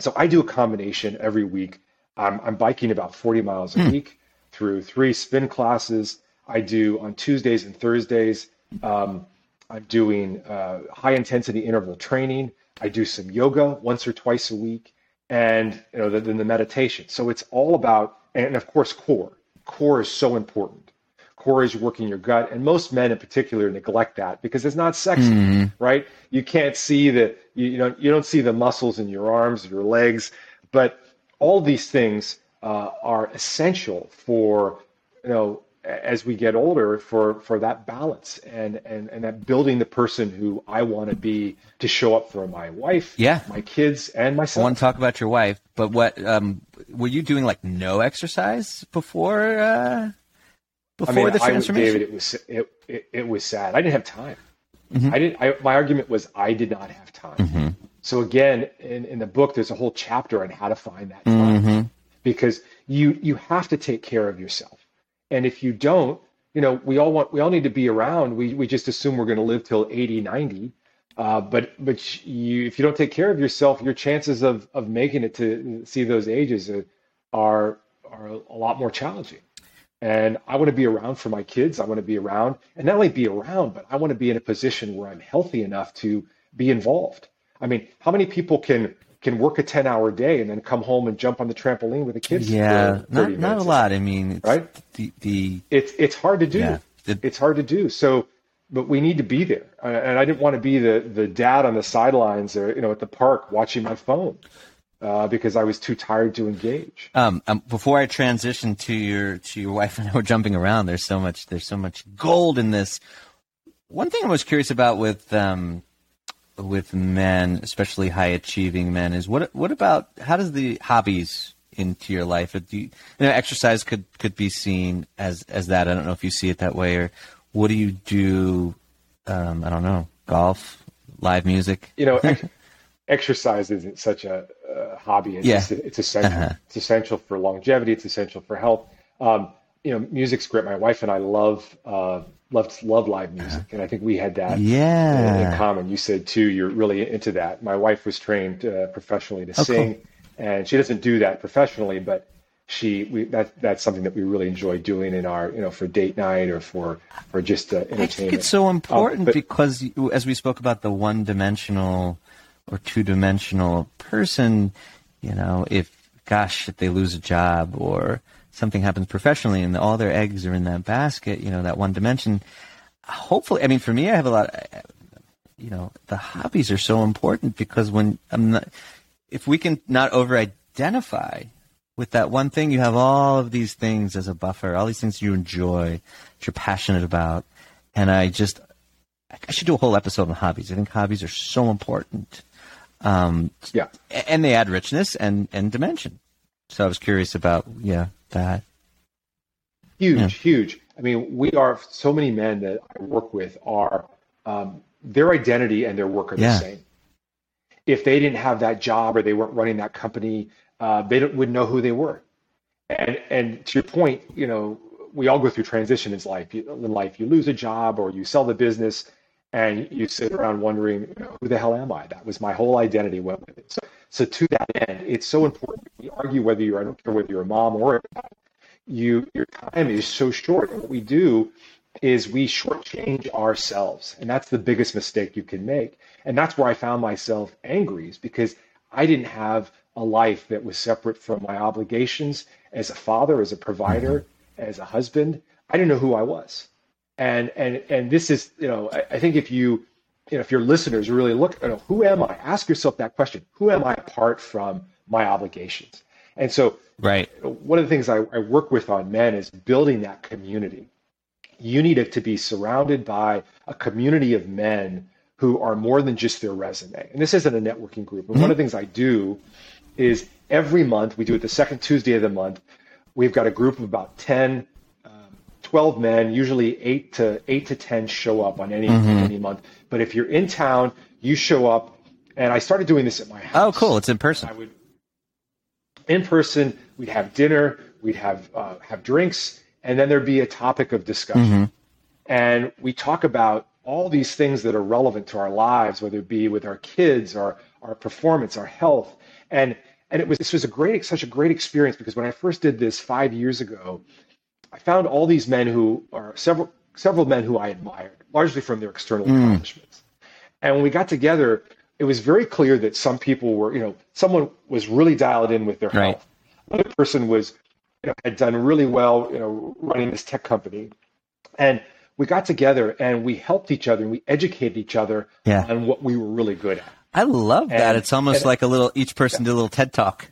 so I do a combination every week. I'm, I'm biking about 40 miles a mm. week through three spin classes. I do on Tuesdays and Thursdays. Um, I'm doing uh, high intensity interval training. I do some yoga once or twice a week, and you know, then the meditation. So it's all about, and of course, core. Core is so important core is working your gut. And most men in particular neglect that because it's not sexy, mm-hmm. right? You can't see the, you, you, know, you don't see the muscles in your arms, your legs, but all these things uh, are essential for, you know, as we get older for, for that balance and, and, and that building the person who I want to be to show up for my wife, yeah. my kids and myself. I want to talk about your wife, but what, um, were you doing like no exercise before, uh, before I mean, the transformation? I, David, it was it, it, it, was sad. I didn't have time. Mm-hmm. I didn't. I, my argument was I did not have time. Mm-hmm. So again, in, in the book, there's a whole chapter on how to find that time mm-hmm. because you you have to take care of yourself, and if you don't, you know, we all want we all need to be around. We we just assume we're going to live till 80, 90. Uh, but but you, if you don't take care of yourself, your chances of of making it to see those ages are are a lot more challenging. And I want to be around for my kids. I want to be around and not only be around, but I want to be in a position where I'm healthy enough to be involved. I mean, how many people can can work a 10 hour day and then come home and jump on the trampoline with the kids? Yeah, not, not a lot. I mean, right? The, the it's, it's hard to do. Yeah, the, it's hard to do. So, but we need to be there. Uh, and I didn't want to be the, the dad on the sidelines or, you know, at the park watching my phone uh, because I was too tired to engage. Um, um, before I transition to your to your wife and I were jumping around, there's so much there's so much gold in this. One thing I was curious about with um, with men, especially high achieving men, is what what about how does the hobbies into your life? Do you, you know, exercise could could be seen as as that. I don't know if you see it that way, or what do you do? Um, I don't know, golf, live music. You know, ex- <laughs> exercise isn't such a, a hobby. It's, Yeah. just- it's essential. Uh-huh. It's essential for longevity. It's essential for health. Um, you know, music's great. My wife and I love uh, love love live music, and I think we had that in Yeah. common. You said too, you're really into that. My wife was trained uh, professionally to Oh, cool. sing, and she doesn't do that professionally, but she we, that that's something that we really enjoy doing in our you know for date night or for for just uh, entertainment. I think it's so important Um, but- because, as we spoke about the one-dimensional or two-dimensional person, you know, if gosh, if they lose a job or something happens professionally and all their eggs are in that basket, you know, that one dimension. Hopefully, I mean, for me, I have a lot. You know, the hobbies are so important because when I'm not, if we can not over-identify with that one thing, you have all of these things as a buffer, all these things you enjoy, that you're passionate about, and I just, I should do a whole episode on hobbies. I think hobbies are so important, um, yeah. and they add richness and and dimension. So I was curious about yeah that. Huge, Yeah. huge. I mean, we are so many men that I work with are um, their identity and their work are the same. If they didn't have that job or they weren't running that company, uh, they don't, wouldn't know who they were. And and to your point, you know, we all go through transition in life. In life, you lose a job or you sell the business, and you sit around wondering, you know, who the hell am I? That was my whole identity went with it. So, so to that end, it's so important. We argue whether you're I don't care whether you're a mom or a dad, you your time is so short. And what we do is we shortchange ourselves, and that's the biggest mistake you can make. And that's where I found myself angry, is because I didn't have a life that was separate from my obligations as a father, as a provider, mm-hmm. as a husband. I didn't know who I was, and and and this is you know I, I think if you you know if your listeners really look you know who am I? Ask yourself that question: Who am I apart from my obligations? And so Right. one of the things I, I work with on men is building that community. You need it to be surrounded by a community of men who are more than just their resume. And this isn't a networking group. And one of the things I do is every month, we do it the second Tuesday of the month, we've got a group of about 10, um, 12 men, usually eight to eight to 10 show up on any, any month. But if you're in town, you show up. And I started doing this at my house. Oh, cool! It's in person. I would in person. We'd have dinner. We'd have uh, have drinks, and then there'd be a topic of discussion. And we talk about all these things that are relevant to our lives, whether it be with our kids, our our performance, our health, and and it was this was a great such a great experience because when I first did this five years ago, I found all these men who are several several men who I admired, largely from their external hmm. accomplishments. And when we got together, it was very clear that some people were, you know, someone was really dialed in with their Right. health. Another person was, you know, had done really well, you know, running this tech company. And we got together and we helped each other and we educated each other Yeah. on what we were really good at. I love that. It's almost and- like a little. Each person did a little TED talk.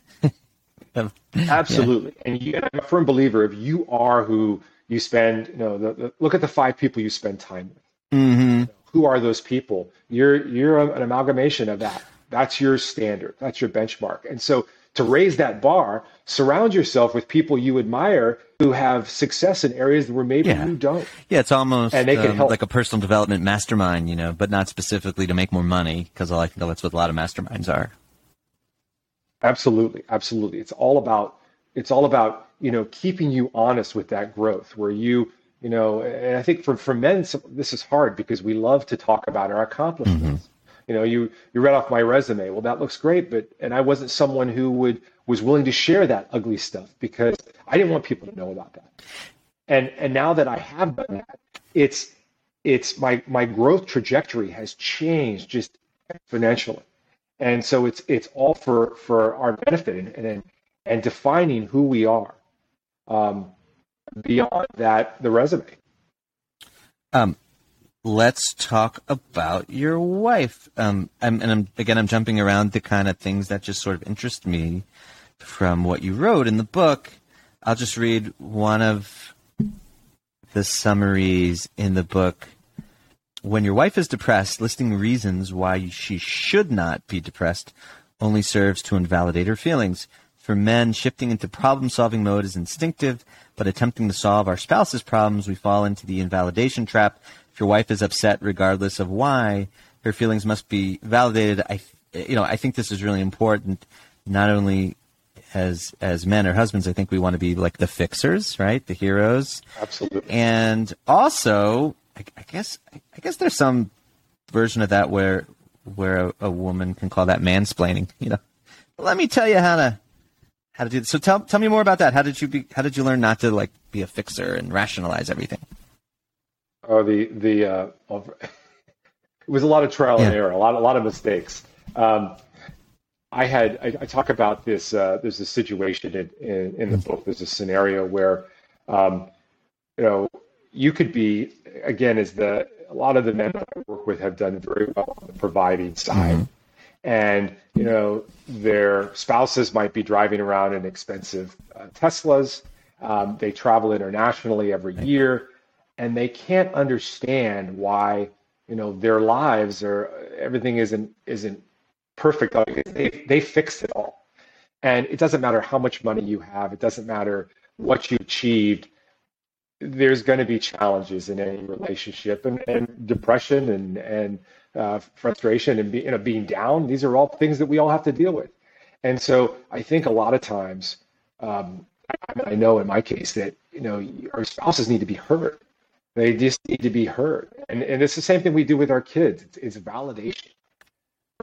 <laughs> Absolutely. And, you, and I'm a firm believer if you are who you spend, you know, the, the, look at the five people you spend time with. Mhm. who are those people? You're you're an amalgamation of that. That's your standard. That's your benchmark. And so to raise that bar, surround yourself with people you admire who have success in areas where maybe Yeah. you don't. Yeah, it's almost And they can um, help. like a personal development mastermind, you know, but not specifically to make more money because I think that's what a lot of masterminds are. Absolutely, absolutely. It's all about it's all about you know keeping you honest with that growth, where you you know. And I think for for men, some- this is hard because we love to talk about our accomplishments. Mm-hmm. You know, you you read off my resume. Well, that looks great, but and I wasn't someone who would was willing to share that ugly stuff because I didn't want people to know about that. And and now that I have done that, it's it's my my growth trajectory has changed just exponentially and so it's it's all for for our benefit and and, and defining who we are um, beyond that the resume Um, let's talk about your wife. Um, I'm, and I'm, again, I'm jumping around the kind of things that just sort of interest me from what you wrote in the book. I'll just read one of the summaries in the book. When your wife is depressed, listing reasons why she should not be depressed only serves to invalidate her feelings. For men, shifting into problem solving mode is instinctive, but attempting to solve our spouse's problems, we fall into the invalidation trap. If your wife is upset regardless of why, her feelings must be validated. I, you know, I think this is really important, not only as as men or husbands, I think we want to be like the fixers, right? The heroes. Absolutely. And also, I, I guess I guess there's some version of that where where a, a, woman can call that mansplaining. You know, let me tell you how to how to do this. So tell tell me more about that. How did you be? How did you learn not to like be a fixer and rationalize everything? Oh, the the uh, <laughs> it was a lot of trial yeah. and error, a lot a lot of mistakes. Um, I had I, I, talk about this. Uh, there's a situation in, in, in, the book. There's a scenario where, um, you know, you could be again as the a lot of the men that I work with have done very well on the providing side. Mm-hmm. And, you know, their spouses might be driving around in expensive uh, Teslas. Um, they travel internationally every year, and they can't understand why, you know, their lives are everything isn't isn't perfect. They they fixed it all, and it doesn't matter how much money you have. It doesn't matter what you achieved there's going to be challenges in any relationship and, and depression and and uh, frustration and be, you know being down. These are all things that we all have to deal with. And so i think a lot of times um, I, know in my case that you know our spouses need to be heard. They just need to be heard. And and it's the same thing we do with our kids. It's, it's validation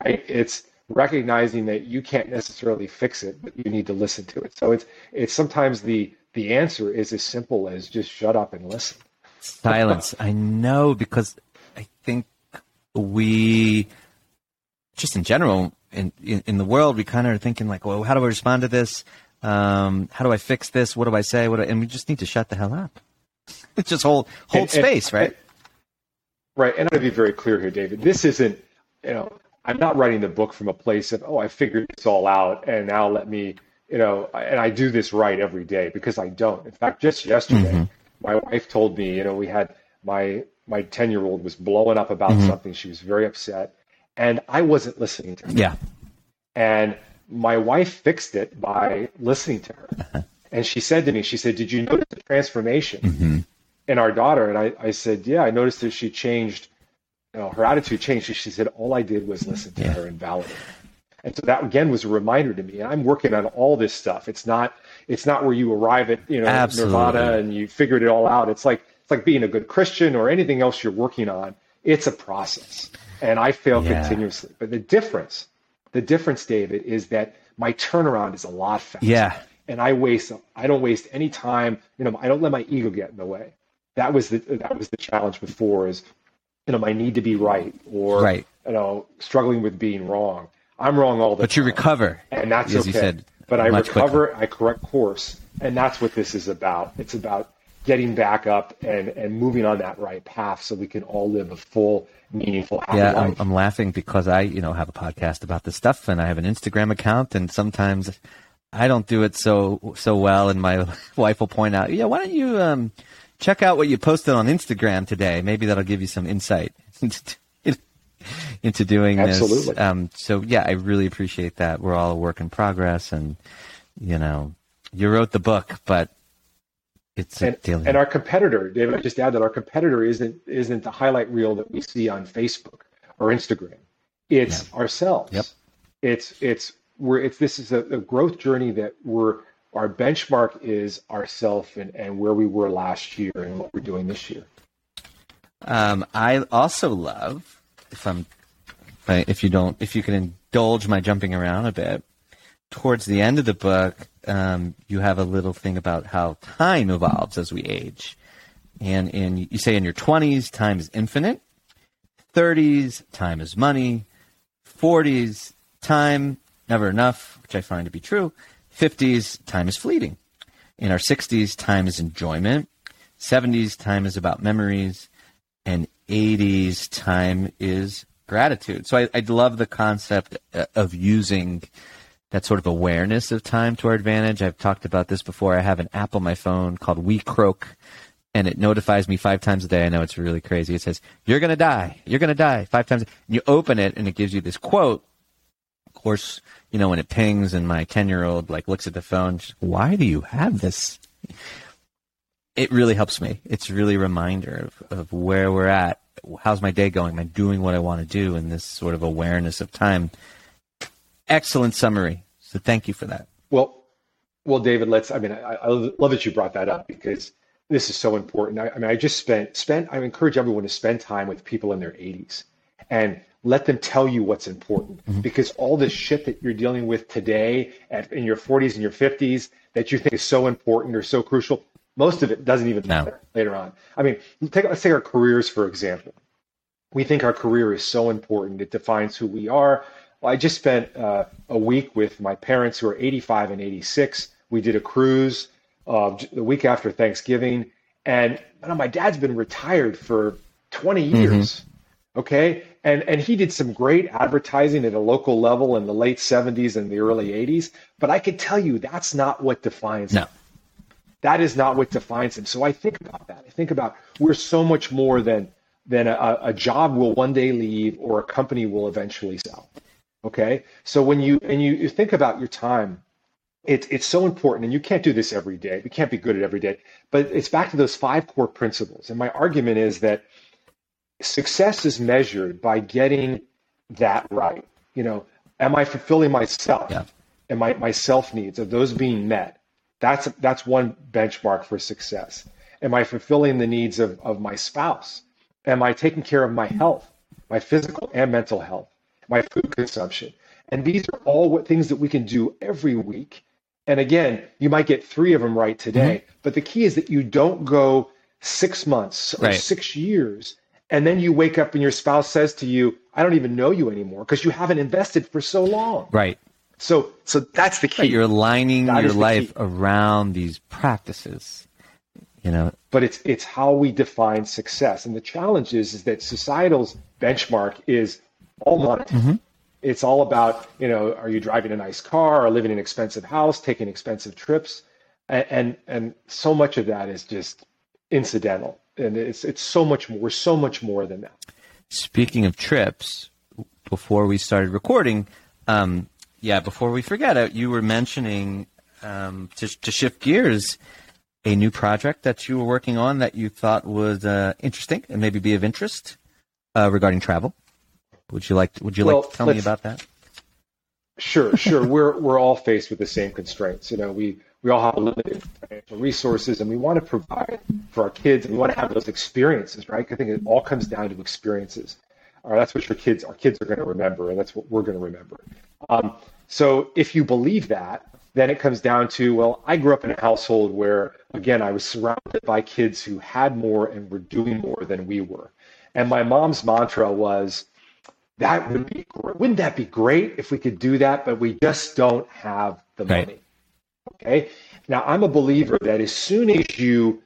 right? It's recognizing that you can't necessarily fix it but you need to listen to it so it's it's sometimes the the answer is as simple as just shut up and listen. Silence. I know because I think we, just in general, in, in, in the world, we kind of are thinking like, well, how do I respond to this? Um, how do I fix this? What do I say? What do, and we just need to shut the hell up. <laughs> It's just hold hold and, space, and, right? right. And I want to be very clear here, David. This isn't, you know, I'm not writing the book from a place of, oh, I figured this all out, and now let me you know, and I do this right every day because I don't. In fact, just yesterday, mm-hmm. my wife told me, you know, we had my my 10 year old was blowing up about mm-hmm. something. She was very upset, and I wasn't listening to her. Yeah. And my wife fixed it by listening to her. Uh-huh. And she said to me, she said, Did you notice the transformation mm-hmm. in our daughter? And I, I said, Yeah, I noticed that she changed, know, her attitude changed. She said, All I did was listen to yeah. her and validate. And so that again was a reminder to me. And I'm working on all this stuff. It's not it's not where you arrive at you know Absolutely. Nirvana and you figured it all out. It's like it's like being a good Christian or anything else you're working on. It's a process, and I fail yeah. continuously. But the difference, the difference, David, is that my turnaround is a lot faster. Yeah. And I waste I don't waste any time. You know, I don't let my ego get in the way. That was the that was the challenge before is you know my need to be right or right. you know struggling with being wrong I'm wrong all the but time. But you recover. And that's as okay. You said, but I recover, quicker. I correct course. And that's what this is about. It's about getting back up and, and moving on that right path so we can all live a full, meaningful, happy yeah. I'm, I'm laughing because I, you know, have a podcast about this stuff and I have an Instagram account and sometimes I don't do it so so well and my <laughs> wife will point out, yeah, why don't you um, check out what you posted on Instagram today? Maybe that'll give you some insight <laughs> into doing Absolutely. this. Um, so yeah, I really appreciate that. We're all a work in progress, and you know, you wrote the book, but it's and, and our competitor, David. I just add that our competitor isn't isn't the highlight reel that we see on Facebook or Instagram. It's yeah. ourselves. Yep. It's it's we're it's this is a, a growth journey that we're our benchmark is ourself and, and where we were last year and what we're doing this year. Um, I also love if I'm if you don't if you can indulge my jumping around a bit towards the end of the book um, you have a little thing about how time evolves as we age. And in you say in your 20s time is infinite. 30s time is money. 40s time never enough which i find to be true 50s time is fleeting in our 60s time is enjoyment 70s time is about memories and 80s time is gratitude. So I, I love the concept uh, of using that sort of awareness of time to our advantage. I've talked about this before. I have an app on my phone called We Croak and it notifies me five times a day. I know it's really crazy. It says, You're going to die. You're going to die five times. And you open it, and it gives you this quote. Of course, you know, when it pings, and my 10 year old like looks at the phone, she's, Why do you have this? It really helps me. It's really a reminder of, of where we're at. How's my day going? Am I doing what I want to do in this sort of awareness of time? Excellent summary. So thank you for that. Well, well, David, let's. I mean, I, I love that you brought that up because this is so important. I, I mean, I just spent spent. I encourage everyone to spend time with people in their 80s and let them tell you what's important mm-hmm. because all this shit that you're dealing with today at, in your 40s and your 50s that you think is so important or so crucial most of it doesn't even matter no. later on i mean take, let's take our careers for example we think our career is so important it defines who we are well, i just spent uh, a week with my parents who are 85 and 86 we did a cruise uh, the week after Thanksgiving, and know, my dad's been retired for 20 mm-hmm. years. Mm-hmm. Okay, and and he did some great advertising at a local level in the late 70s and the early 80s. But I can tell you that's not what defines no. him. That is not what defines him. So I think about that. I think about we're so much more than than a, a job will one day leave or a company will eventually sell. Okay, so when you and you, you think about your time it's it's so important, and you can't do this every day. We can't be good at every day, but it's back to those five core principles. And my argument is that success is measured by getting that right. You know, am I fulfilling myself? Yeah. And my, my self needs are those being met? That's that's one benchmark for success. Am I fulfilling the needs of, of my spouse? Am I taking care of my health, my physical and mental health, my food consumption? And these are all what things that we can do every week and again, you might get three of them right today, mm-hmm. but the key is that you don't go six months or right. six years and then you wake up and your spouse says to you, I don't even know you anymore because you haven't invested for so long. Right. So so that's the key. Right. You're aligning that your life key. around these practices. You know. But it's it's how we define success. And the challenge is, is that societal's benchmark is all money. Mm-hmm. It's all about, you know, are you driving a nice car or living in an expensive house, taking expensive trips? And, and, and so much of that is just incidental. And it's, it's so much more, we're so much more than that. Speaking of trips, before we started recording, um, yeah, before we forget it, you were mentioning um, to, to shift gears a new project that you were working on that you thought was uh, interesting and maybe be of interest uh, regarding travel. Would you like Would you well, like to tell me about that? Sure, sure. we're we're all faced with the same constraints. You know, we we all have limited financial resources, and we want to provide for our kids, and we want to have those experiences, right? I think it all comes down to experiences. All right, that's what your kids, our kids, are going to remember, and that's what we're going to remember. Um, so, if you believe that, then it comes down to well, I grew up in a household where, again, I was surrounded by kids who had more and were doing more than we were, and my mom's mantra was that would be wouldn't that be great if we could do that? But we just don't have the right. money. Okay. Now I'm a believer that as soon as you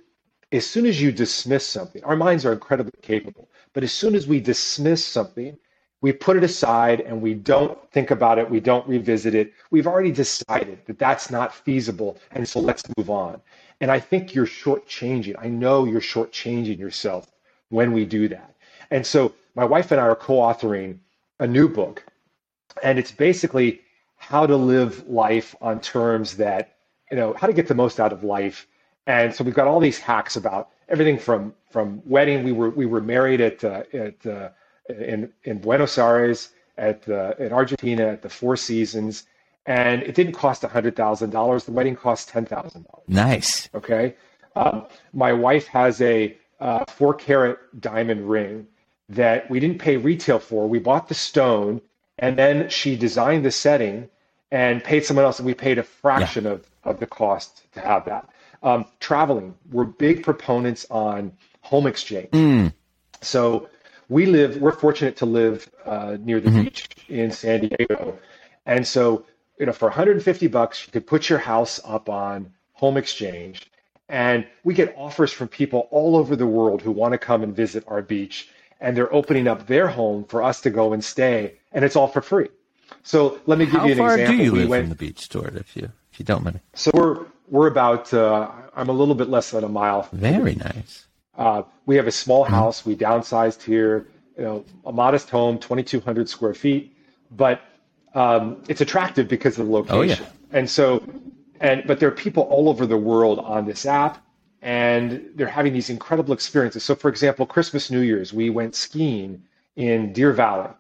as soon as you dismiss something, our minds are incredibly capable. But as soon as we dismiss something, we put it aside and we don't think about it, we don't revisit it. We've already decided that that's not feasible, and so let's move on. And I think you're shortchanging. I know you're shortchanging yourself when we do that. And so my wife and I are co-authoring a new book, and it's basically how to live life on terms that you know how to get the most out of life. And so we've got all these hacks about everything from from wedding. We were we were married at uh, at uh, in in Buenos Aires at uh, in Argentina at the Four Seasons, and it didn't cost hundred thousand dollars. The wedding cost ten thousand dollars. Nice. Okay. Um, my wife has a uh, four carat diamond ring that we didn't pay retail for. We bought the stone and then she designed the setting and paid someone else, and we paid a fraction yeah. of, of the cost to have that. Um, traveling, we're big proponents on home exchange. Mm. So we live, we're fortunate to live uh, near the mm-hmm. beach in San Diego. And so, you know, for 150 bucks, you could put your house up on home exchange. And we get offers from people all over the world who want to come and visit our beach and they're opening up their home for us to go and stay, and it's all for free. So let me give How you an example. How far do you we live went, from the beach, Stewart? If you if you don't mind. So we're we're about uh, I'm a little bit less than a mile. from Very nice. Uh, we have a small Mm-hmm. house. We downsized here. You know, a modest home, 2,200 square feet, but um, it's attractive because of the location. Oh, yeah. location. And so, and but there are people all over the world on this app, and they're having these incredible experiences. So, for example, Christmas, New Year's, we went skiing in Deer Valley.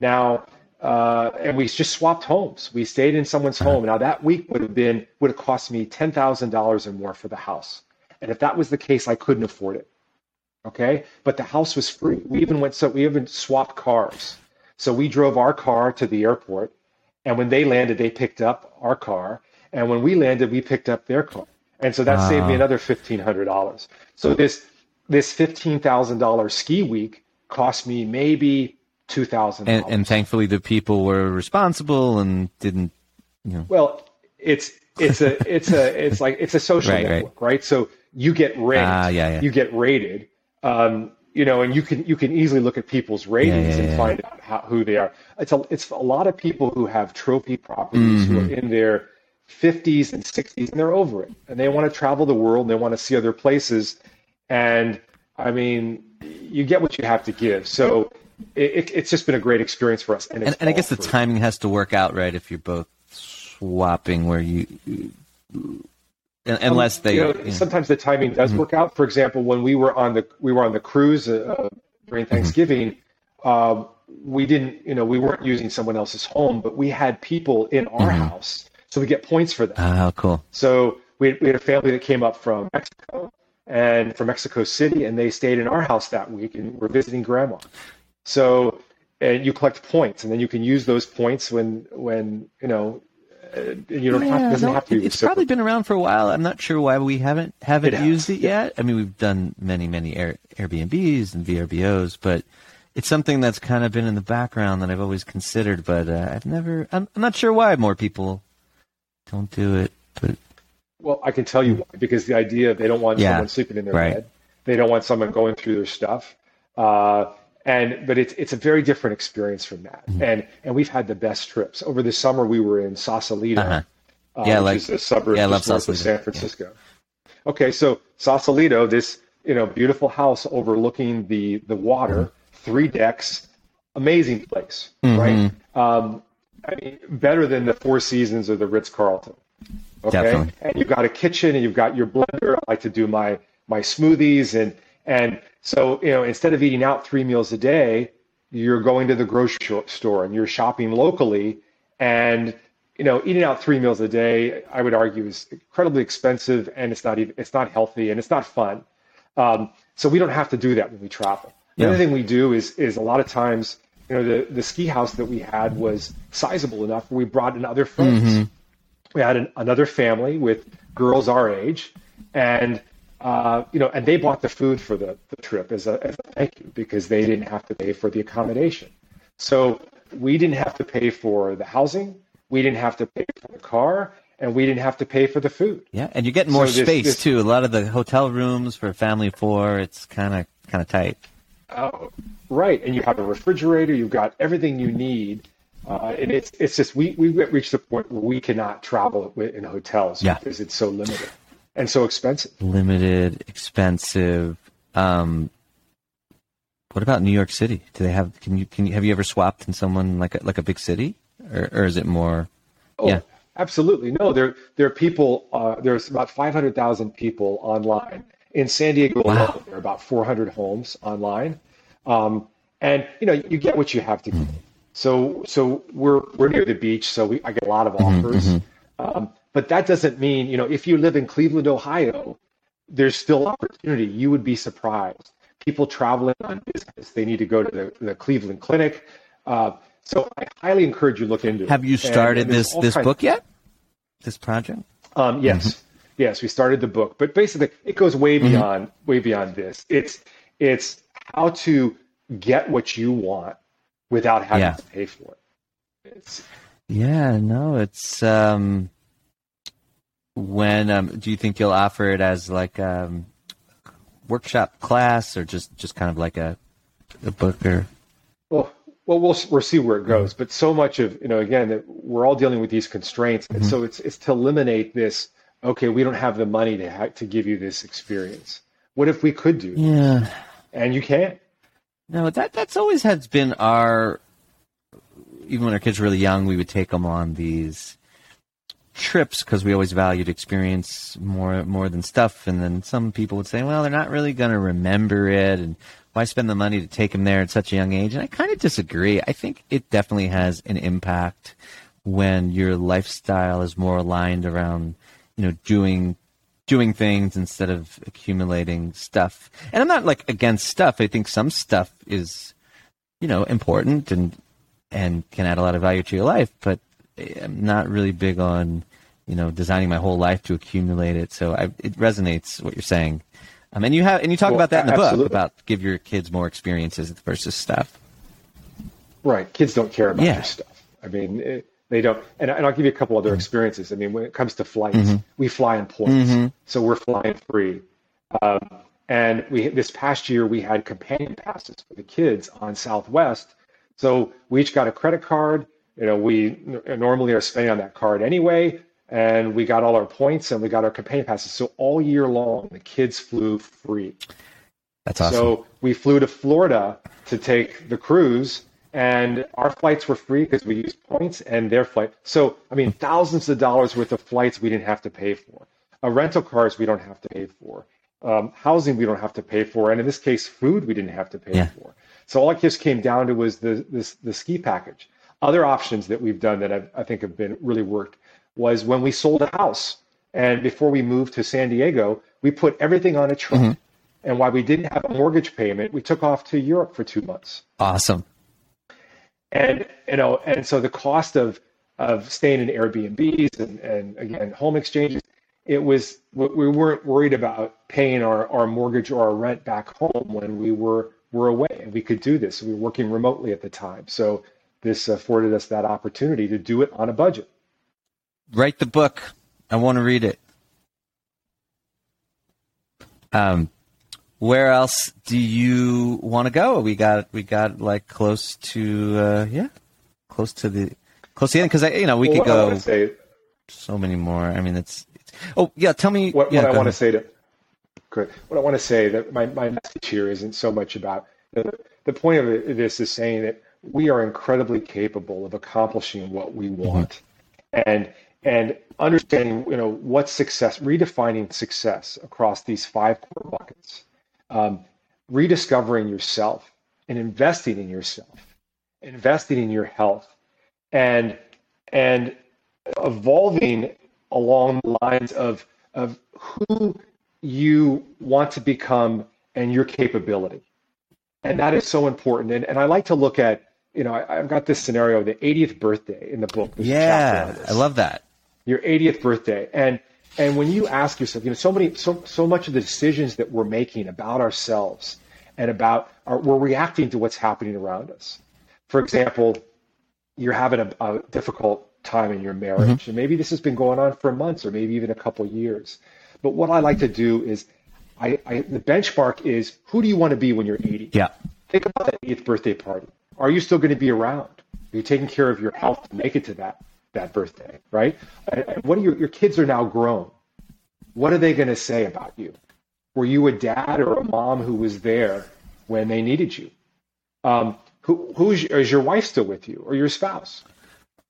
Now, uh, and we just swapped homes. We stayed in someone's home. Now that week would have been would have cost me ten thousand dollars or more for the house. And if that was the case, I couldn't afford it. Okay, but the house was free. We even went so we even swapped cars. So we drove our car to the airport, and when they landed, they picked up our car, and when we landed, we picked up their car, and so that saved me another fifteen hundred dollars. So this this fifteen thousand dollars ski week cost me maybe two thousand And, and thankfully, the people were responsible and didn't. Well, it's it's a it's a it's like it's a social Right, right. network, right. So you get rated, Ah, yeah, yeah. you get rated, um, you know, and you can you can easily look at people's ratings yeah, and find out how, who they are. It's a it's a lot of people who have trophy properties who Mm-hmm. are in their 50s and 60s and they're over it and they want to travel the world and they want to see other places, and I mean, you get what you have to give. So. It, it, it's just been a great experience for us, and, And, and I guess the timing has to work out right if you're both swapping where you. Unless um, they. you know, you know. sometimes the timing does mm-hmm. work out. For example, when we were on the we were on the cruise uh, during mm-hmm. Thanksgiving, um, we didn't you know we weren't using someone else's home, but we had people in our mm-hmm. house, so we get points for that. Oh, cool. So we we had a family that came up from Mexico and from Mexico City, and they stayed in our house that week, and we're visiting grandma. So and you collect points, and then you can use those points when when you know. Uh, you don't have, doesn't no, have to it's probably been around for a while. I'm not sure why we haven't haven't It has, used it yet. I mean, we've done many many Air, Airbnbs and VRBOs, but it's something that's kind of been in the background that I've always considered. But uh, I've never. I'm, I'm not sure why more people don't do it. But Well, I can tell you why. Because the idea they don't want Yeah, someone sleeping in their right. bed. They don't want someone going through their stuff. Uh, and but it's it's a very different experience from that. Mm-hmm. And and we've had the best trips. Over the summer, we were in Sausalito, Uh-huh. uh, Yeah, which like- is a suburb yeah, I love just north of San Francisco. Okay, so Sausalito, this you know beautiful house overlooking the the water, Mm-hmm. three decks, amazing place, right? Um, I mean, better than the Four Seasons or the Ritz Carlton. Okay, Definitely. and you've got a kitchen and you've got your blender. I like to do my my smoothies and and so you know instead of eating out three meals a day, you're going to the grocery store and you're shopping locally. And you know eating out three meals a day i would argue is incredibly expensive and it's not even it's not healthy and it's not fun. Um, so we don't have to do that when we travel. The Yeah. other thing we do is is a lot of times you know the the ski house that we had was sizable enough we brought in other friends. We had an, another family with girls our age and uh, you know and they bought the food for the, the trip as a, as a thank you because they didn't have to pay for the accommodation so we didn't have to pay for the housing we didn't have to pay for the car and we didn't have to pay for the food yeah, and you're getting more So space this- too. A lot of the hotel rooms for a family of four, it's kind of kind of tight. Oh, right. And you have a refrigerator. You've got everything you need. Uh, and it's it's just we we reached the point where we cannot travel in hotels Yeah. because it's so limited and so expensive. limited, expensive. Um, what about New York City? Do they have? Can you can you have you ever swapped in someone like a, like a big city, or, or is it more? Oh, Yeah. absolutely. No, there there are people. Uh, there's about five hundred thousand people online in San Diego Wow. alone. There are about four hundred homes online, um, and you know you get what you have to give. So so we're we're near the beach, so we I get a lot of offers. Um, but that doesn't mean you know if you live in Cleveland, Ohio, there's still opportunity. You would be surprised. People traveling on business, they need to go to the, the Cleveland Clinic. Uh, so I highly encourage you to look into it. Have you started and there's this this book yet? This project? um, yes, yes, we started the book, but basically it goes way Mm-hmm. beyond way beyond this. It's it's how to get what you want without having Yeah. to pay for it. It's, Yeah, no, it's um. When um, do you think you'll offer it as like um, workshop class or just just kind of like a a book or? well, well, we'll we'll see where it goes. But so much of you know, again, that we're all dealing with these constraints, and so it's it's to eliminate this okay, we don't have the money to ha- to give you this experience. What if we could do? Yeah. And you can't. No, that that's always has been our. Even when our kids were really young, we would take them on these trips because we always valued experience more more than stuff. And then some people would say, "Well, they're not really going to remember it, and why spend the money to take them there at such a young age?" And I kind of disagree. I think it definitely has an impact when your lifestyle is more aligned around, you know, doing doing things instead of accumulating stuff. And I'm not like against stuff. I think some stuff is, you know, important and and can add a lot of value to your life, but I'm not really big on, you know, designing my whole life to accumulate it. So I, it resonates what you're saying. Um, and you have and you talk Well, about that in the absolutely. book about give your kids more experiences versus stuff. Right. Kids don't care about Yeah. your stuff. I mean, it, they don't. And, and I'll give you a couple other experiences. I mean, when it comes to flights, we fly in points, so we're flying free. Um, and we this past year we had companion passes for the kids on Southwest. So we each got a credit card. You know, we normally are spending on that card anyway, and we got all our points and we got our companion passes. So all year long, the kids flew free. That's awesome. So we flew to Florida to take the cruise, and our flights were free because we used points and their flight. So, I mean, thousands of dollars worth of flights we didn't have to pay for. Uh, rental cars we don't have to pay for. Um, housing we don't have to pay for. And in this case, food we didn't have to pay Yeah. for. So all it just came down to was the, this, the ski package. Other options that we've done that I've, I think have been really worked was when we sold a house. And before we moved to San Diego, we put everything on a truck. Mm-hmm. And while we didn't have a mortgage payment, we took off to Europe for two months. awesome. And you know, and so the cost of of staying in Airbnbs and, and again home exchanges, it was we we weren't worried about paying our, our mortgage or our rent back home when we were were away and we could do this. We were working remotely at the time. So this afforded us that opportunity to do it on a budget. Write the book. I want to read it. Um, where else do you want to go? We got we got like close to uh, yeah, close to the close to the end because I you know we Well, could what I want go say so many more. I mean it's, it's oh yeah. Tell me what, yeah, what I want to say to good. What I want to say that my, my message here isn't so much about the, the point of this is saying that we are incredibly capable of accomplishing what we want. And and understanding you know what success redefining success across these five core buckets um, rediscovering yourself and investing in yourself investing in your health and and evolving along the lines of of who you want to become and your capability. And that is so important. And, and i like to look at you know I, i've got this scenario the 80th birthday in the book There's a chapter on Yeah, I love that. your 80th birthday. And and when you ask yourself you know so many so so much of the decisions that we're making about ourselves and about our, we're reacting to what's happening around us. For example you're having a, a difficult time in your marriage. Mm-hmm. And maybe this has been going on for months or maybe even a couple years. But what i like to do is I, I the benchmark is who do you want to be when you're 80 Yeah, Think about that 80th birthday party. Are you still going to be around? Are you taking care of your health to make it to that that birthday, right? And, what are your your kids are now grown? What are they going to say about you? Were you a dad or a mom who was there when they needed you? Um, who who's is your wife still with you or your spouse?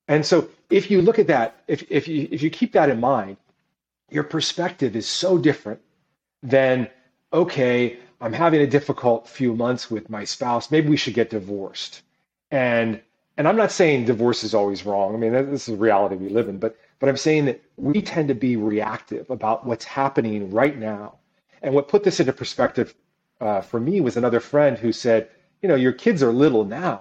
And so if you look at that, if if you if you keep that in mind, your perspective is so different than okay, I'm having a difficult few months with my spouse. Maybe we should get divorced. And and I'm not saying divorce is always wrong. I mean, this is the reality we live in. But but I'm saying that we tend to be reactive about what's happening right now. And what put this into perspective uh, for me was another friend who said, you know, your kids are little now,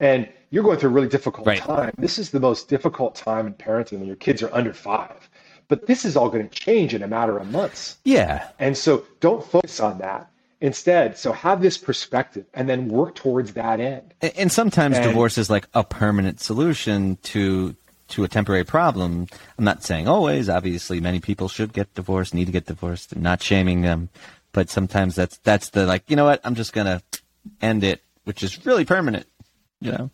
and you're going through a really difficult Right. time. This is the most difficult time in parenting when your kids are under five. But this is all going to change in a matter of months. yeah. And so don't focus on that. Instead, so have this perspective and then work towards that end. And- And sometimes And- divorce is like a permanent solution to to a temporary problem. I'm not saying always. Obviously, many people should get divorced, need to get divorced. I'm not shaming them, but sometimes that's that's the like. You know what? I'm just gonna end it, which is really permanent. You know.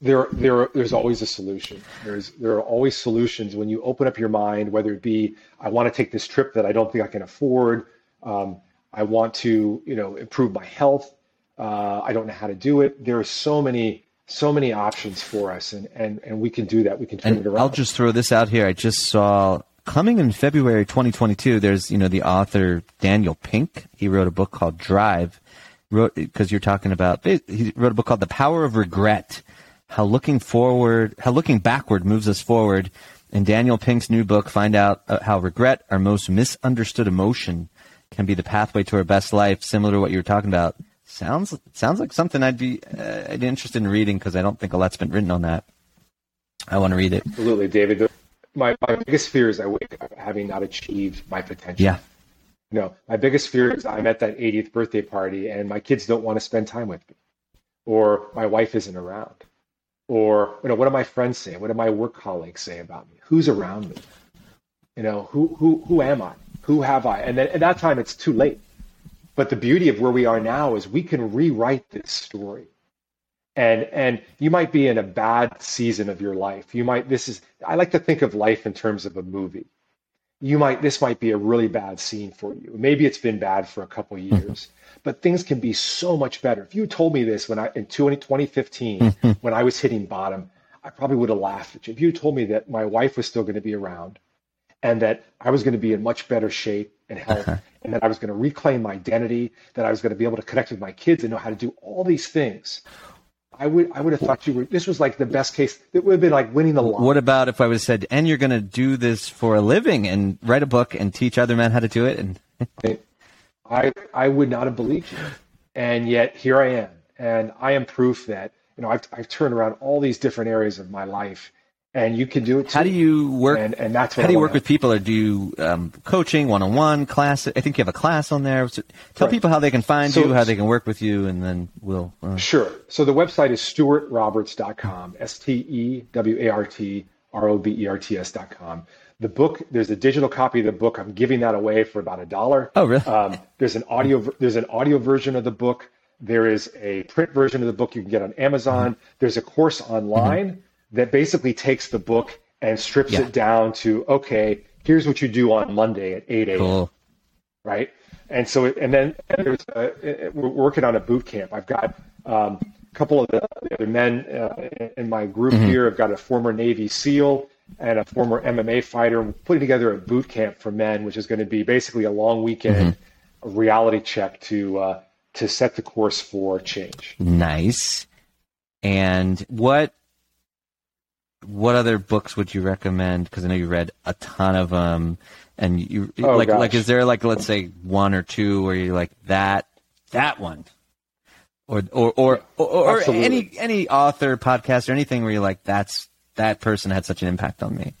there, there, there's always a solution. There's, there are always solutions when you open up your mind. Whether it be, I want to take this trip that I don't think I can afford. Um, I want to, you know, improve my health. Uh, I don't know how to do it. There are so many, so many options for us, and and and we can do that. We can turn And it around. I'll just throw this out here. I just saw coming in February 2022. There's you know the author Daniel Pink. He wrote a book called Drive. Wrote because you're talking about. He wrote a book called The Power of Regret. How looking forward, how looking backward moves us forward. In Daniel Pink's new book, find out uh, how regret, our most misunderstood emotion, can be the pathway to our best life. Similar to what you were talking about. Sounds sounds like something I'd be uh, I'd be interested in reading because I don't think a lot's been written on that. I want to read it. Absolutely, David. My, my biggest fear is I wake up having not achieved my potential. Yeah. You know, my biggest fear is I'm at that 80th birthday party and my kids don't want to spend time with me, or my wife isn't around, or you know, what do my friends say? What do my work colleagues say about me? Who's around me? You know, who who who am I? Who have I? And then at that time, it's too late. But the beauty of where we are now is we can rewrite this story. And and you might be in a bad season of your life. You might this is I like to think of life in terms of a movie. You might this might be a really bad scene for you. Maybe it's been bad for a couple of mm-hmm. years, but things can be so much better. If you told me this when I in 20, 2015 mm-hmm. when I was hitting bottom, I probably would have laughed at you. If you told me that my wife was still going to be around and that I was going to be in much better shape and health, uh-huh. and that I was going to reclaim my identity, that I was going to be able to connect with my kids and know how to do all these things. I would I would have thought you were this was like the best case. It would have been like winning the lottery. What about if I was said, and you're going to do this for a living and write a book and teach other men how to do it? And I I would not have believed you, and yet here I am, and I am proof that you know I've I've turned around all these different areas of my life, and you can do it. Too. how do you work? And, and that's what how do you work with people, or do you um, coaching one on one class? I think you have a class on there. So tell Right. people how they can find So- you, how they can work with you, and then we'll. Uh, Sure. So the website is stewartroberts.com, S T E W A R T R O B E R T S.com. The book, there's a digital copy of the book. I'm giving that away for about a dollar. Oh, really? <laughs> Um, there's an audio, there's an audio version of the book. There is a print version of the book you can get on Amazon. Mm-hmm. There's a course online that basically takes the book and strips Yeah. it down to, okay, here's what you do on Monday at 8 a.m cool. right? And so, and then there's a, we're working on a boot camp. I've got um, a couple of the other men uh, in my group here. I've got a former Navy SEAL and a former MMA fighter. We're putting together a boot camp for men, which is going to be basically a long weekend, a reality check to uh, to set the course for change. Nice. And what what other books would you recommend? Because I know you read a ton of them, and you Oh, like gosh. like is there like let's say one or two where you like that that one, or or or or, or any any author podcast or anything where you're like that's that person had such an impact on me.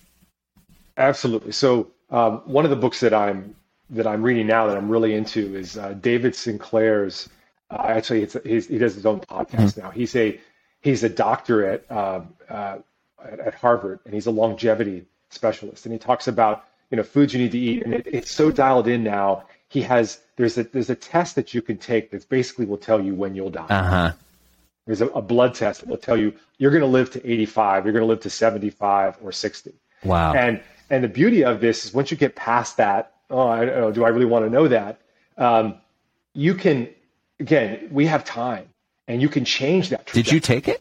Absolutely. So um, one of the books that I'm that I'm reading now that I'm really into is uh, David Sinclair's. Uh, actually, it's he does his own podcast now. He's a he's a doctor at, um uh, at at Harvard, and he's a longevity specialist. And he talks about you know foods you need to eat, and it, it's so dialed in now. He has there's a there's a test that you can take that basically will tell you when you'll die. Uh huh. There's a, a blood test that will tell you you're going to live to 85, you're going to live to 75 or 60. Wow. And and the beauty of this is once you get past that, oh, I don't know, do I really want to know that? Um, you can, again, we have time, and you can change that. Did you take it?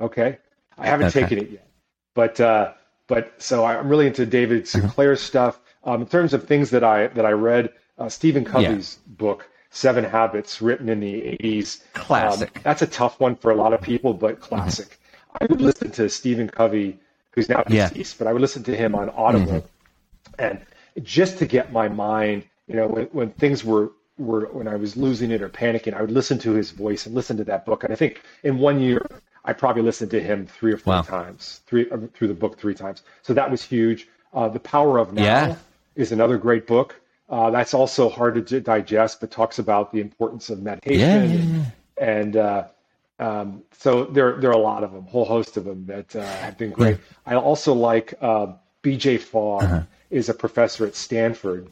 Okay, I haven't Okay. taken it yet, but uh, but so I'm really into David Uh-huh. Stuff. Um, in terms of things that I that I read, uh, Stephen Covey's book Seven Habits, written in the 80s. Classic. Um, that's a tough one for a lot of people, but classic. I would listen to Stephen Covey, who's now Yeah. deceased, but I would listen to him on Audible, and just to get my mind, you know, when, when things were were when I was losing it or panicking, I would listen to his voice and listen to that book. And I think in one year, I probably listened to him three or four Wow. times, three uh, through the book three times. So that was huge. Uh, the Power of Now Yeah. is another great book. Uh, that's also hard to digest, but talks about the importance of meditation Yeah, yeah, and, and uh, um, so there there are a lot of them, whole host of them that uh, have been great. I also like uh, B.J. Fogg Uh-huh. is a professor at Stanford,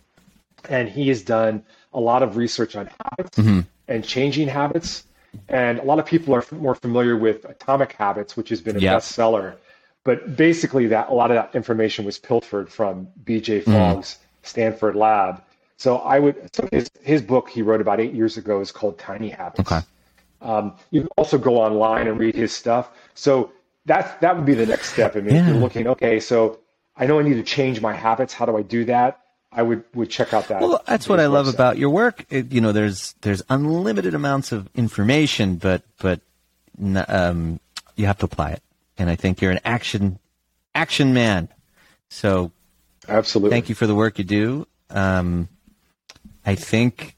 and he has done a lot of research on habits Mm-hmm. and changing habits. And a lot of people are more familiar with Atomic Habits, which has been a Yeah. bestseller. But basically, that a lot of that information was pilfered from B.J. Mm-hmm. Fogg's Stanford lab. So I would so his his book he wrote about eight years ago is called Tiny Habits. Okay. Um, you can also go online and read his stuff. So that's that would be the next step. I mean, if Yeah. you're looking, okay, so I know I need to change my habits. How do I do that? I would would check out that. Well, that's what I love website. about your work. It, you know, there's there's unlimited amounts of information, but but um, you have to apply it. And I think you're an action action man. So Absolutely. thank you for the work you do. Um, I think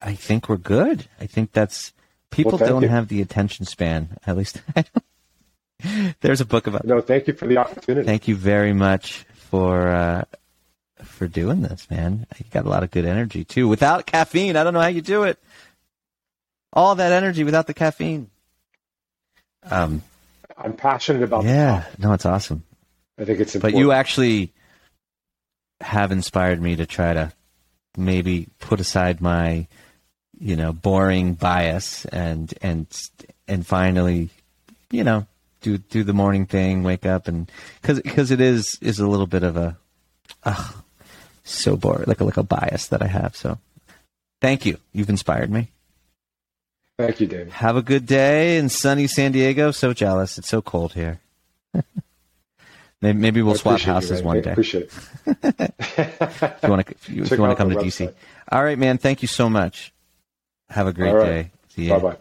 I think we're good. I think that's people Well, don't you. have the attention span. At least <laughs> There's a book about No, thank you for the opportunity. Thank you very much for uh, for doing this, man. You got a lot of good energy too. Without caffeine, I don't know how you do it. All that energy without the caffeine. Um, I'm passionate about. yeah, topic. no, it's awesome. I think it's important. But you actually have inspired me to try to maybe put aside my, you know, boring bias and and and finally, you know, do do the morning thing, wake up and because because it is is a little bit of a, ugh, so bored, like a like a bias that I have. So, thank you. You've inspired me. Thank you, David. Have a good day in sunny San Diego. So jealous. It's so cold here. <laughs> maybe, maybe we'll swap you, houses man. one I day. Appreciate it. <laughs> <laughs> if you want to, if you, if you want to come to the DC. All right, man. Thank you so much. Have a great right. day. See ya. Bye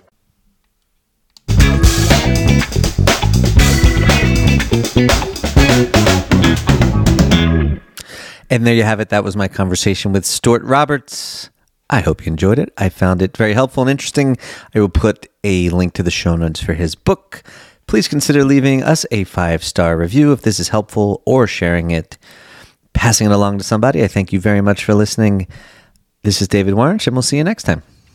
bye. And there you have it. That was my conversation with Stewart Roberts. I hope you enjoyed it. I found it very helpful and interesting. I will put a link to the show notes for his book. Please consider leaving us a five star review if this is helpful or sharing it, passing it along to somebody. I thank you very much for listening. This is David Warren, and we'll see you next time.